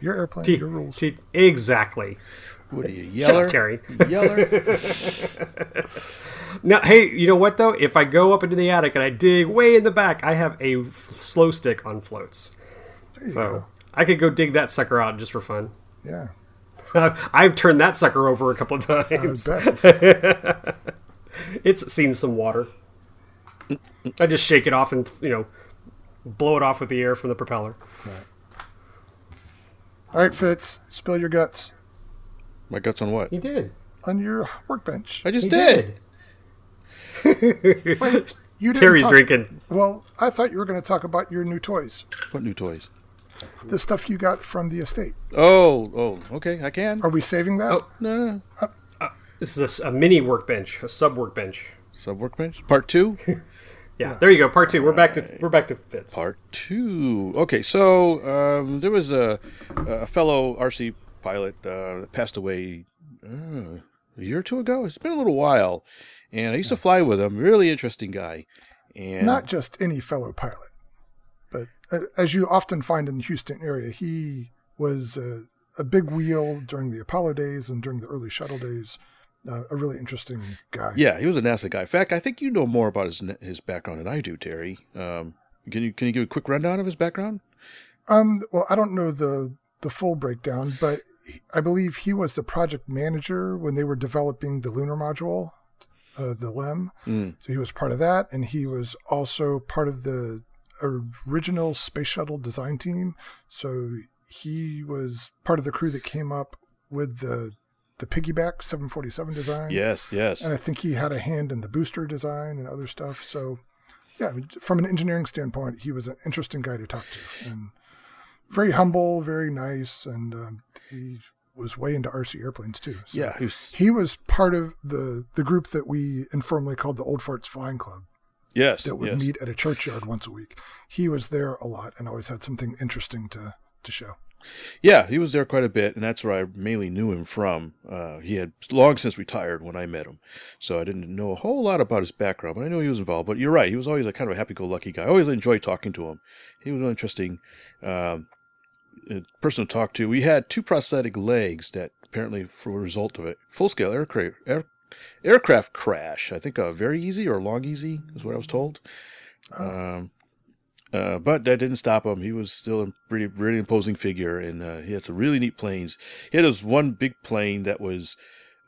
Your airplane, T- your rules. T- exactly. What are you, yeller? up, Terry. Yeller? Now, hey, you know what though? If I go up into the attic and I dig way in the back, I have a f- slow stick on floats, so go. I could go dig that sucker out just for fun. Yeah. I've turned that sucker over a couple of times. It's seen some water. I just shake it off and you know blow it off with the air from the propeller. All right, Fitz, spill your guts My guts on what? He did. on your workbench. I just He did. Wait, you didn't Terry's talk- drinking. Well, I thought you were going to talk about your new toys, What new toys? the stuff you got from the estate. Oh, oh, okay, I can. Are we saving that? Oh. No. This is a mini workbench, a sub workbench. Sub workbench part two. Yeah, there you go. Part two. We're back to we're back to Fitz. part two. Okay, so um, there was a a fellow RC pilot uh, passed away uh, a year or two ago. It's been a little while, and I used to fly with him. Really interesting guy. And Not just any fellow pilot, but uh, as you often find in the Houston area, he was uh, a big wheel during the Apollo days and during the early shuttle days. Uh, a really interesting guy. yeah, he was a NASA guy. In fact, I think you know more about his his background than I do, Terry. Um, can you can you give a quick rundown of his background? Um, well, I don't know the the full breakdown, but I believe he was the project manager when they were developing the lunar module, uh, the LEM. Mm. So he was part of that, and he was also part of the original space shuttle design team. So he was part of the crew that came up with the the piggyback 747 design. Yes, yes. And I think he had a hand in the booster design and other stuff. So, yeah, from an engineering standpoint, he was an interesting guy to talk to, and very humble, very nice, and um, he was way into RC airplanes too. So yeah, he was, he was part of the the group that we informally called the Old Farts Flying Club yes, that would yes. meet at a churchyard once a week. He was there a lot and always had something interesting to to show. Yeah, he was there quite a bit, and that's where I mainly knew him from. Uh, he had long since retired when I met him, so I didn't know a whole lot about his background, but I knew he was involved. But you're right, he was always a kind of a happy-go-lucky guy. I always enjoyed talking to him. He was an interesting um, person to talk to. We had two prosthetic legs that apparently, for a result of a full-scale aircraft air, aircraft crash, I think a VariEze or Long-EZ is what I was told. Um, Uh, but that didn't stop him. He was still a pretty, really imposing figure, and uh, he had some really neat planes. He had this one big plane that was,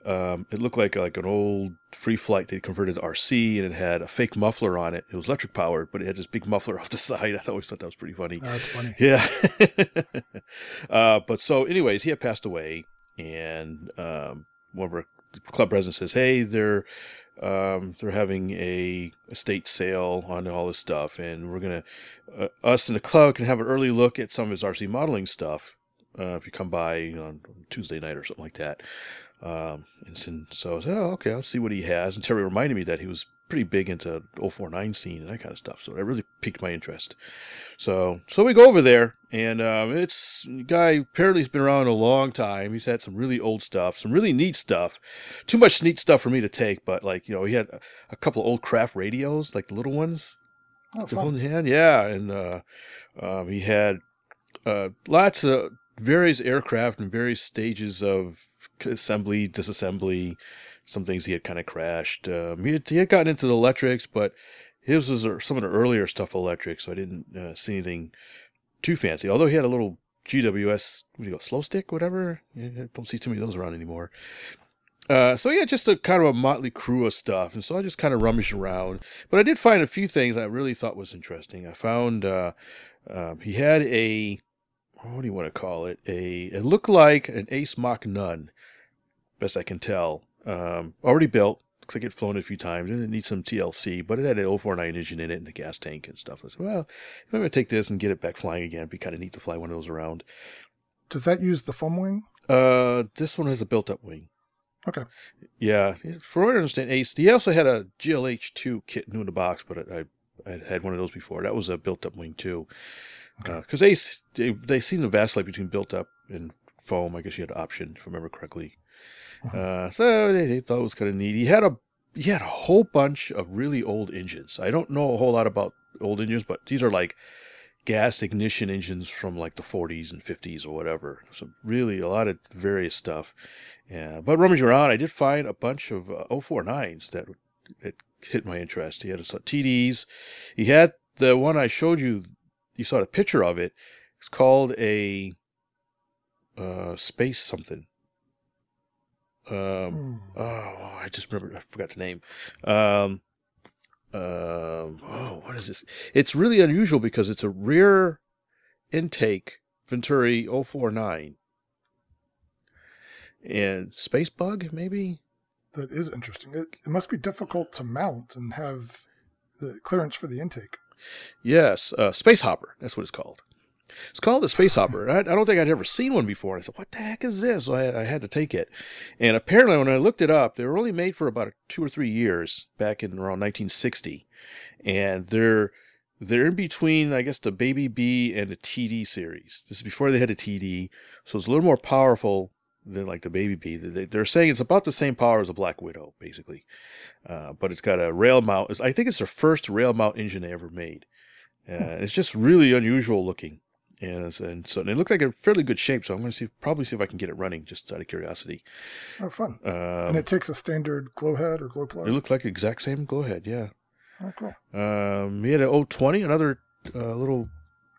um, it looked like like an old free flight that he converted to RC, and it had a fake muffler on it. It was electric powered, but it had this big muffler off the side. I always thought that was pretty funny. That's funny. Yeah. uh, but so, anyways, he had passed away, and um, one of our club presidents says, "Hey, they're um, they're having a estate sale on all this stuff, and we're gonna uh, us in the club can have an early look at some of his RC modeling stuff uh, if you come by you know, on Tuesday night or something like that." Um, and so, so I said, "Oh, okay, I'll see what he has." And Terry reminded me that he was pretty big into 049 scene and that kind of stuff, so that really piqued my interest. So, so we go over there, and um, it's a guy apparently has been around a long time. He's had some really old stuff, some really neat stuff. Too much neat stuff for me to take, but like you know, he had a, a couple old Kraft radios, like the little ones, Oh, hand, yeah, and uh, um, he had uh, lots of various aircraft and various stages of assembly, disassembly. Some things he had kind of crashed. Um, he, had, he had gotten into the electrics, but his was uh, some of the earlier stuff electric, so I didn't uh, see anything too fancy. Although he had a little GWS, what do you go, slow stick, whatever. Yeah, I don't see too many of those around anymore. Uh, so yeah, just a kind of a motley crew of stuff, and so I just kind of rummaged around. But I did find a few things I really thought was interesting. I found uh, um, he had a what do you want to call it? A it looked like an Ace Mach None, best I can tell. Um, already built. Looks like it flown a few times. It needs some TLC, but it had an 049 engine in it and a gas tank and stuff. I said, well, I'm gonna take this and get it back flying again. It'd be kind of neat to fly one of those around. Does that use the foam wing? Uh, this one has a built-up wing. Okay. Yeah, for what I understand, Ace. He also had a GLH2 kit new in the box, but I, I, I had one of those before. That was a built-up wing too. Because Ace, they, they seem to vacillate between built-up and foam. I guess you had an option, if I remember correctly. Uh, so they, they thought it was kind of neat. He had a he had a whole bunch of really old engines. I don't know a whole lot about old engines, but these are like gas ignition engines from like the 40s and 50s or whatever. So really a lot of various stuff. Yeah, but rummaging around, I did find a bunch of uh, 049s that hit my interest. He had a TDs. He had the one I showed you. You saw the picture of it. It's called a uh, space something. Um, Hmm. oh, I just remember. I forgot the name. Um, um, oh, what is this? It's really unusual because it's a rear intake Venturi 049 and Space Bug, maybe. That is interesting. It, it must be difficult to mount and have the clearance for the intake. Yes, uh, Space Hopper. That's what it's called. It's called the Space Hopper. I, I don't think I'd ever seen one before. And I said, "What the heck is this?" So I, I had to take it, and apparently, when I looked it up, they were only made for about two or three years back in around 1960, and they're they're in between, I guess, the Babe Bee and the TD series. This is before they had a TD, so it's a little more powerful than like the Babe Bee. They- They're saying it's about the same power as a Black Widow, basically, uh, but it's got a rail mount. It's- I think it's their first rail mount engine they ever made. Uh, it's just really unusual looking. And, so and it looked like a fairly good shape, so I'm going to see probably see if I can get it running just out of curiosity. Oh, fun. Um, and it takes a standard glow head or glow plug. it looked like the exact same glow head, yeah. oh, cool. Um, he had an 020, another uh, little,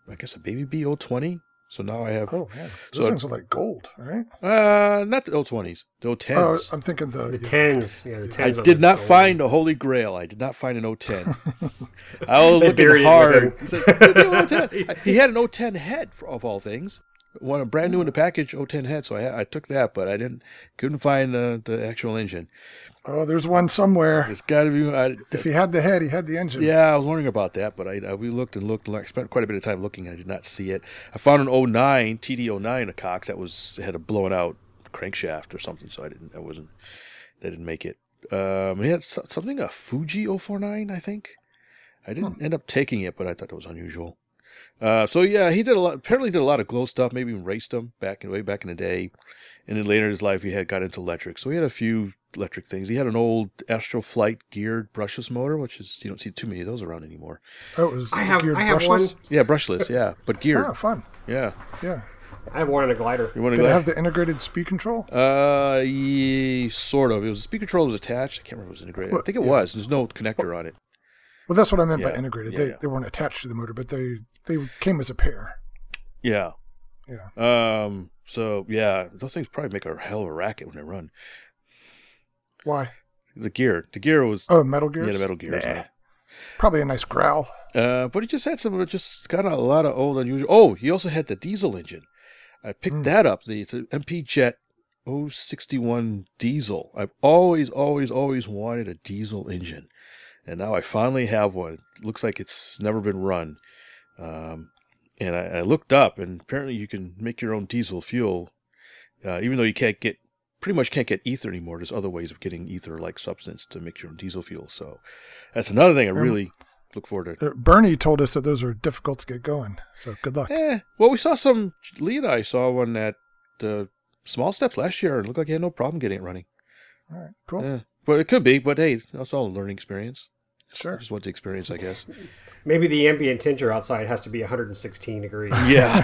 I guess a Babe Bee 020. So now I have, Oh, man. Those So- things are like gold, right? uh, not the 020s, the Oh, 010s. I'm thinking the. The yeah. tens, yeah, the tens. I did not gold. find a holy grail. I did not find an 010. I was They looking hard. within- He said, He had an 010 head, for, of all things. One brand new in the package, 010 head. So I, I took that, but I didn't couldn't find the, the actual engine. Oh, there's one somewhere. It's got to be. I, If he had the head, he had the engine. yeah, I was wondering about that, but I, I we looked and looked. I spent quite a bit of time looking. and I did not see it. I found an 09 TD09 a Cox that was had a blown out crankshaft or something. So I didn't. I wasn't. They didn't make it. Um, he had something a Fuji 049, I think. I didn't end up taking it, but I thought it was unusual. Uh, so yeah, he did a lot. Apparently, did a lot of glow stuff. Maybe even raced them back in way back in the day. And then later in his life, he had got into electric. So he had a few electric things. He had an old Astro Flight geared brushless motor, which is you don't see too many of those around anymore. Oh, it was I have, geared I have brushless? one. Yeah, brushless. Yeah, but geared. Oh, fun. Yeah. Yeah. I have one in a glider. You want Did to it have the integrated speed control? uh, yeah, sort of. It was the speed control was attached. I can't remember if it was integrated. I think it yeah. was. There's no connector on it. Well, that's what I meant by integrated. yeah, they yeah. they weren't attached to the motor, but they they came as a pair. Yeah. Yeah. Um. So yeah, those things probably make a hell of a racket when they run. Why? The gear, the gear was Oh, metal gear. yeah, the metal gear. Nah. Probably a nice growl. Uh, but he just had some, just got a lot of old unusual. Oh, he also had the diesel engine. I picked Hmm. that up. The it's an MP Jet 061 diesel. I've always, always, always wanted a diesel engine, and now I finally have one. It looks like it's never been run. Um, and I, I looked up, and apparently you can make your own diesel fuel, uh, even though you can't get pretty much can't get ether anymore. There's other ways of getting ether-like substance to make your own diesel fuel. So that's another thing I Um, really look forward to. Uh, Bernie told us that those are difficult to get going. So good luck. Eh, well, we saw some. Lee and I saw one at uh, Small Steps last year, and it looked like he had no problem getting it running. All right, cool. Yeah, but it could be. But hey, that's all a learning experience. Sure. Just want the experience, I guess. Maybe the ambient temperature outside has to be 116 degrees. yeah,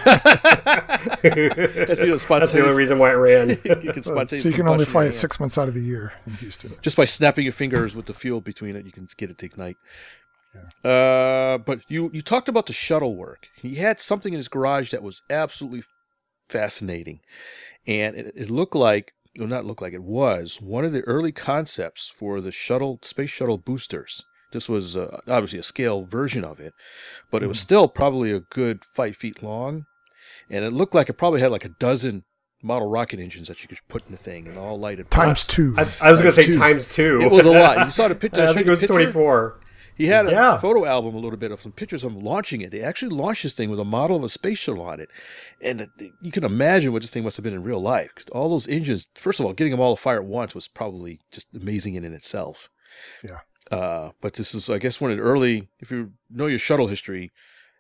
That's be a the only reason why it ran. you can spontaneous so you can only fly it six months out of the year in Houston. Just by snapping your fingers with the fuel between it, you can get it to ignite. Uh, but you you talked about the shuttle work. He had something in his garage that was absolutely fascinating, and it, it looked like, well, not look like it was one of the early concepts for the shuttle space shuttle boosters. This was uh, obviously a scale version of it, but it was still probably a good five feet long, and it looked like it probably had like a dozen model rocket engines that you could put in the thing and all lighted Times two. I, I was going to say Two. times two. It was a lot. You saw the picture. I think it was the picture? 24. He had a Yeah. photo album a little bit of some pictures of him launching it. They actually launched this thing with a model of a space shuttle on it. And you can imagine what this thing must have been in real life. All those engines, first of all, getting them all to fire at once was probably just amazing in, in itself. Yeah. Uh, but this is, I guess, one of the early, if you know your shuttle history,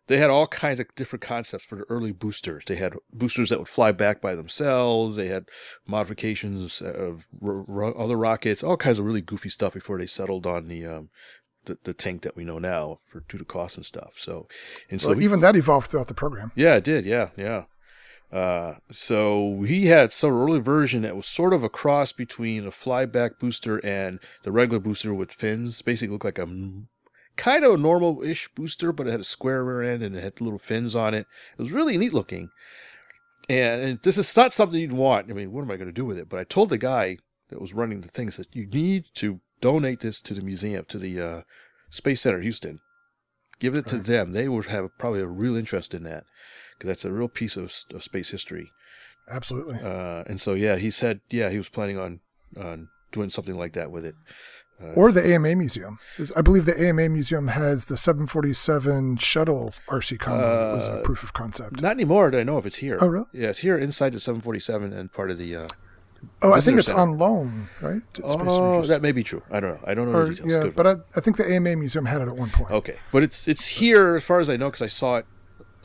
they had all kinds of different concepts for the early boosters. They had boosters that would fly back by themselves. They had modifications of r- r- other rockets, all kinds of really goofy stuff before they settled on the um, the, the tank that we know now for due to cost and stuff. So, and so well, he- even that evolved throughout the program. yeah, it did. Yeah, yeah. Uh, so he had some early version that was sort of a cross between a flyback booster and the regular booster with fins. Basically, looked like a kind of a normal-ish booster, but it had a square rear end and it had little fins on it. It was really neat looking. And, and this is not something you'd want. I mean, what am I going to do with it? But I told the guy that was running the thing, that you need to donate this to the museum, to the uh, Space Center Houston. Give it to Right. them. They would have probably a real interest in that because that's a real piece of, of space history. Absolutely. Uh, and so, yeah, he said, yeah, he was planning on on doing something like that with it. or the AMA Museum. I believe the AMA Museum has the 747 shuttle RC combo that was a Uh, proof of concept. Not anymore I know if it's here. Oh, really? Yeah, it's here inside the 747 and part of the. Uh, oh, I think it's center. on loan, right? oh, that may be true. I don't know. I don't know Or, the details. yeah, Good. but I, I think the AMA Museum had it at one point. okay, but it's it's here as far as I know because I saw it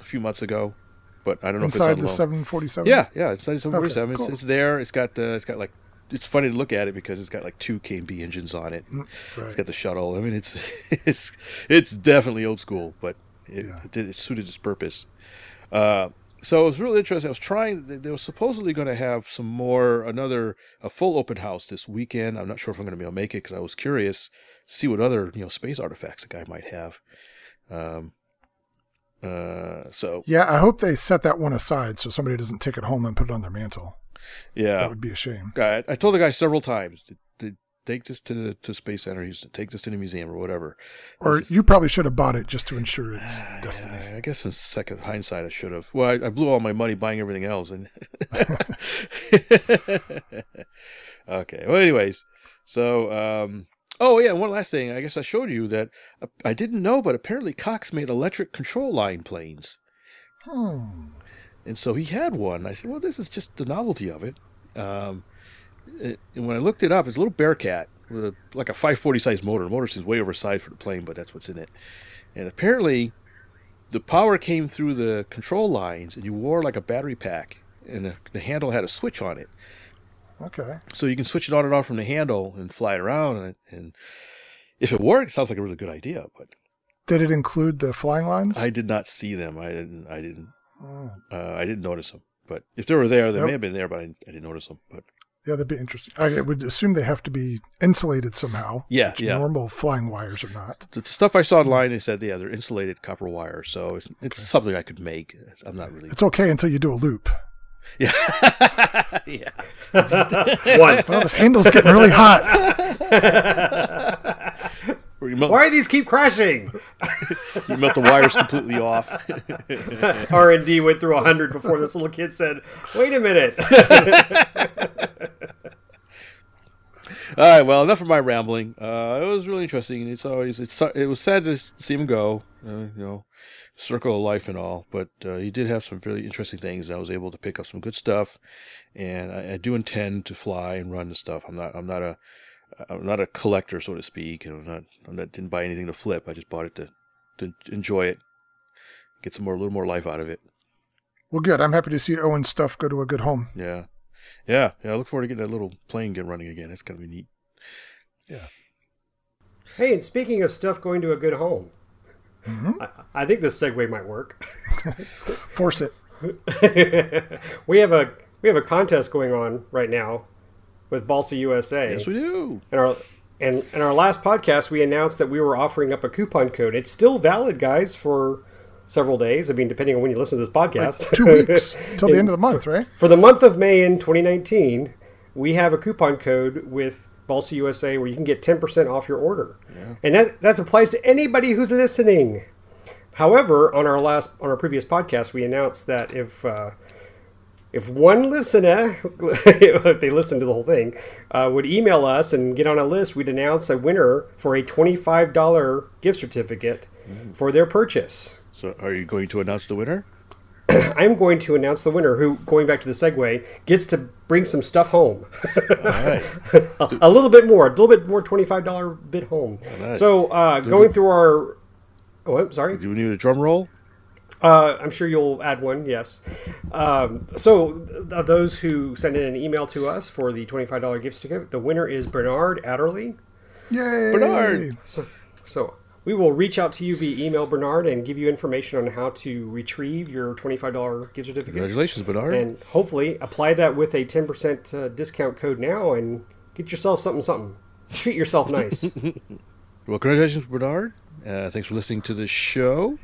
a few months ago. But I don't know Inside if the it's on loan. 747? Yeah, yeah, it's 747. cool. It's it's there. It's got uh, it's got like it's funny to look at it because it's got like two KMB engines on it. Right. It's got the shuttle. I mean, it's it's it's definitely old school, but it, Yeah. it, it suited its purpose. Uh, so it was really interesting. I was trying. they- were supposedly going to have some more, another a full open house this weekend. I'm not sure if I'm going to be able to make it because I was curious to see what other you know space artifacts the guy might have. Um. Uh. So Yeah, I hope they set that one aside so somebody doesn't take it home and put it on their mantle. yeah, That would be a shame. I, I told the guy several times take this to the to Space Center Houston, take this to the museum or whatever. Or is- you probably should have bought it just to ensure its destiny. Yeah, I guess in second hindsight, I should have. Well, I, I blew all my money buying everything else, and okay. Well, anyways, so um, oh yeah, one last thing. I guess I showed you that uh, I didn't know, but apparently Cox made electric control line planes, Hmm. and so he had one. I said, well, this is just the novelty of it. Um, it- and when I looked it up, it's a little Bearcat with a, like a 540 size motor. The motor seems way oversized for the plane, but that's what's in it. And apparently, the power came through the control lines, and you wore like a battery pack, and the, the handle had a switch on it, Okay. so you can switch it on and off from the handle and fly it around. And, and if it worked, it sounds like a really good idea. But Did it include the flying lines? I did not see them. I didn't. I didn't. Oh. Uh, I didn't notice them. But if they were there, they may have been there, but I, I didn't notice them. But Yeah, that'd be interesting. I would assume they have to be insulated somehow. Yeah, which yeah. Normal flying wires are not. The stuff I saw online, they said, yeah, they're insulated copper wire, so it's, it's something I could make. I'm not really. It's okay until you do a loop. Yeah, yeah. Once. Well, this handle's getting really hot. Or you melt, Why do these keep crashing? you melt the wires completely off. R and D went through hundred before this little kid said, "Wait a minute." All right, well, enough of my rambling. Uh, it was really interesting. It's always it's it was sad to see him go. Uh, you know, circle of life and all, but uh, he did have some really interesting things. And I was able to pick up some good stuff, and I, I do intend to fly and run the stuff. I'm not I'm not a I'm not a collector, so to speak. And I'm not I'm not didn't buy anything to flip. I just bought it to to enjoy it, get some more a little more life out of it. Well, good. I'm happy to see Owen's stuff go to a good home. Yeah, yeah, yeah. I look forward to getting that little plane get running again. It's gonna be neat. Yeah. Hey, and speaking of stuff going to a good home, mm-hmm. I, I think this segue might work. Force it. we have a we have a contest going on right now with Balsa USA. Yes, we do. And our and in our last podcast, we announced that we were offering up a coupon code. It's still valid, guys, for several days. I mean, depending on when you listen to this podcast. Two weeks till the end of the month, right? For the month of May in 2019, we have a coupon code with Balsa USA where you can get 10% off your order. And that, that applies to anybody who's listening. However, on our last on our previous podcast, we announced that if uh, if one listener, if they listen to the whole thing, uh, would email us and get on a list, we'd announce a winner for a twenty-five dollar gift certificate for their purchase. So, are you going to announce the winner? I'm going to announce the winner who, going back to the segue, gets to bring some stuff home. All right. a, a little bit more, a little bit more $25 bit home. Alright. So, uh, going through our. Oh, I'm sorry. Do we need a drum roll? Uh, I'm sure you'll add one, yes. Um, so, of those who send in an email to us for the $25 gift certificate, the winner is Bernard Adderley. Yay! Bernard! So, so we will reach out to you via email, Bernard, and give you information on how to retrieve your $25 gift certificate. Congratulations, Bernard. and hopefully apply that with a 10% uh, discount code now and get yourself something something treat yourself nice well, congratulations, Bernard. Uh, thanks for listening to the show.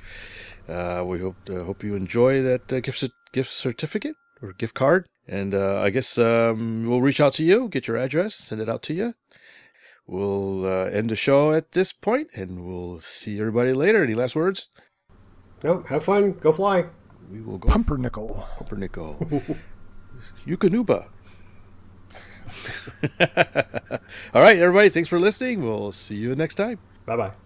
Uh, we hope uh, hope you enjoy that uh, gift gift certificate or gift card. And uh, I guess um, we'll reach out to you, get your address, send it out to you. We'll uh, end the show at this point, and we'll see everybody later. Any last words? no have fun go fly We will go Pumpernickel. Pumpernickel. Yukonuba. All right, everybody. Thanks for listening. We'll see you next time. bye-bye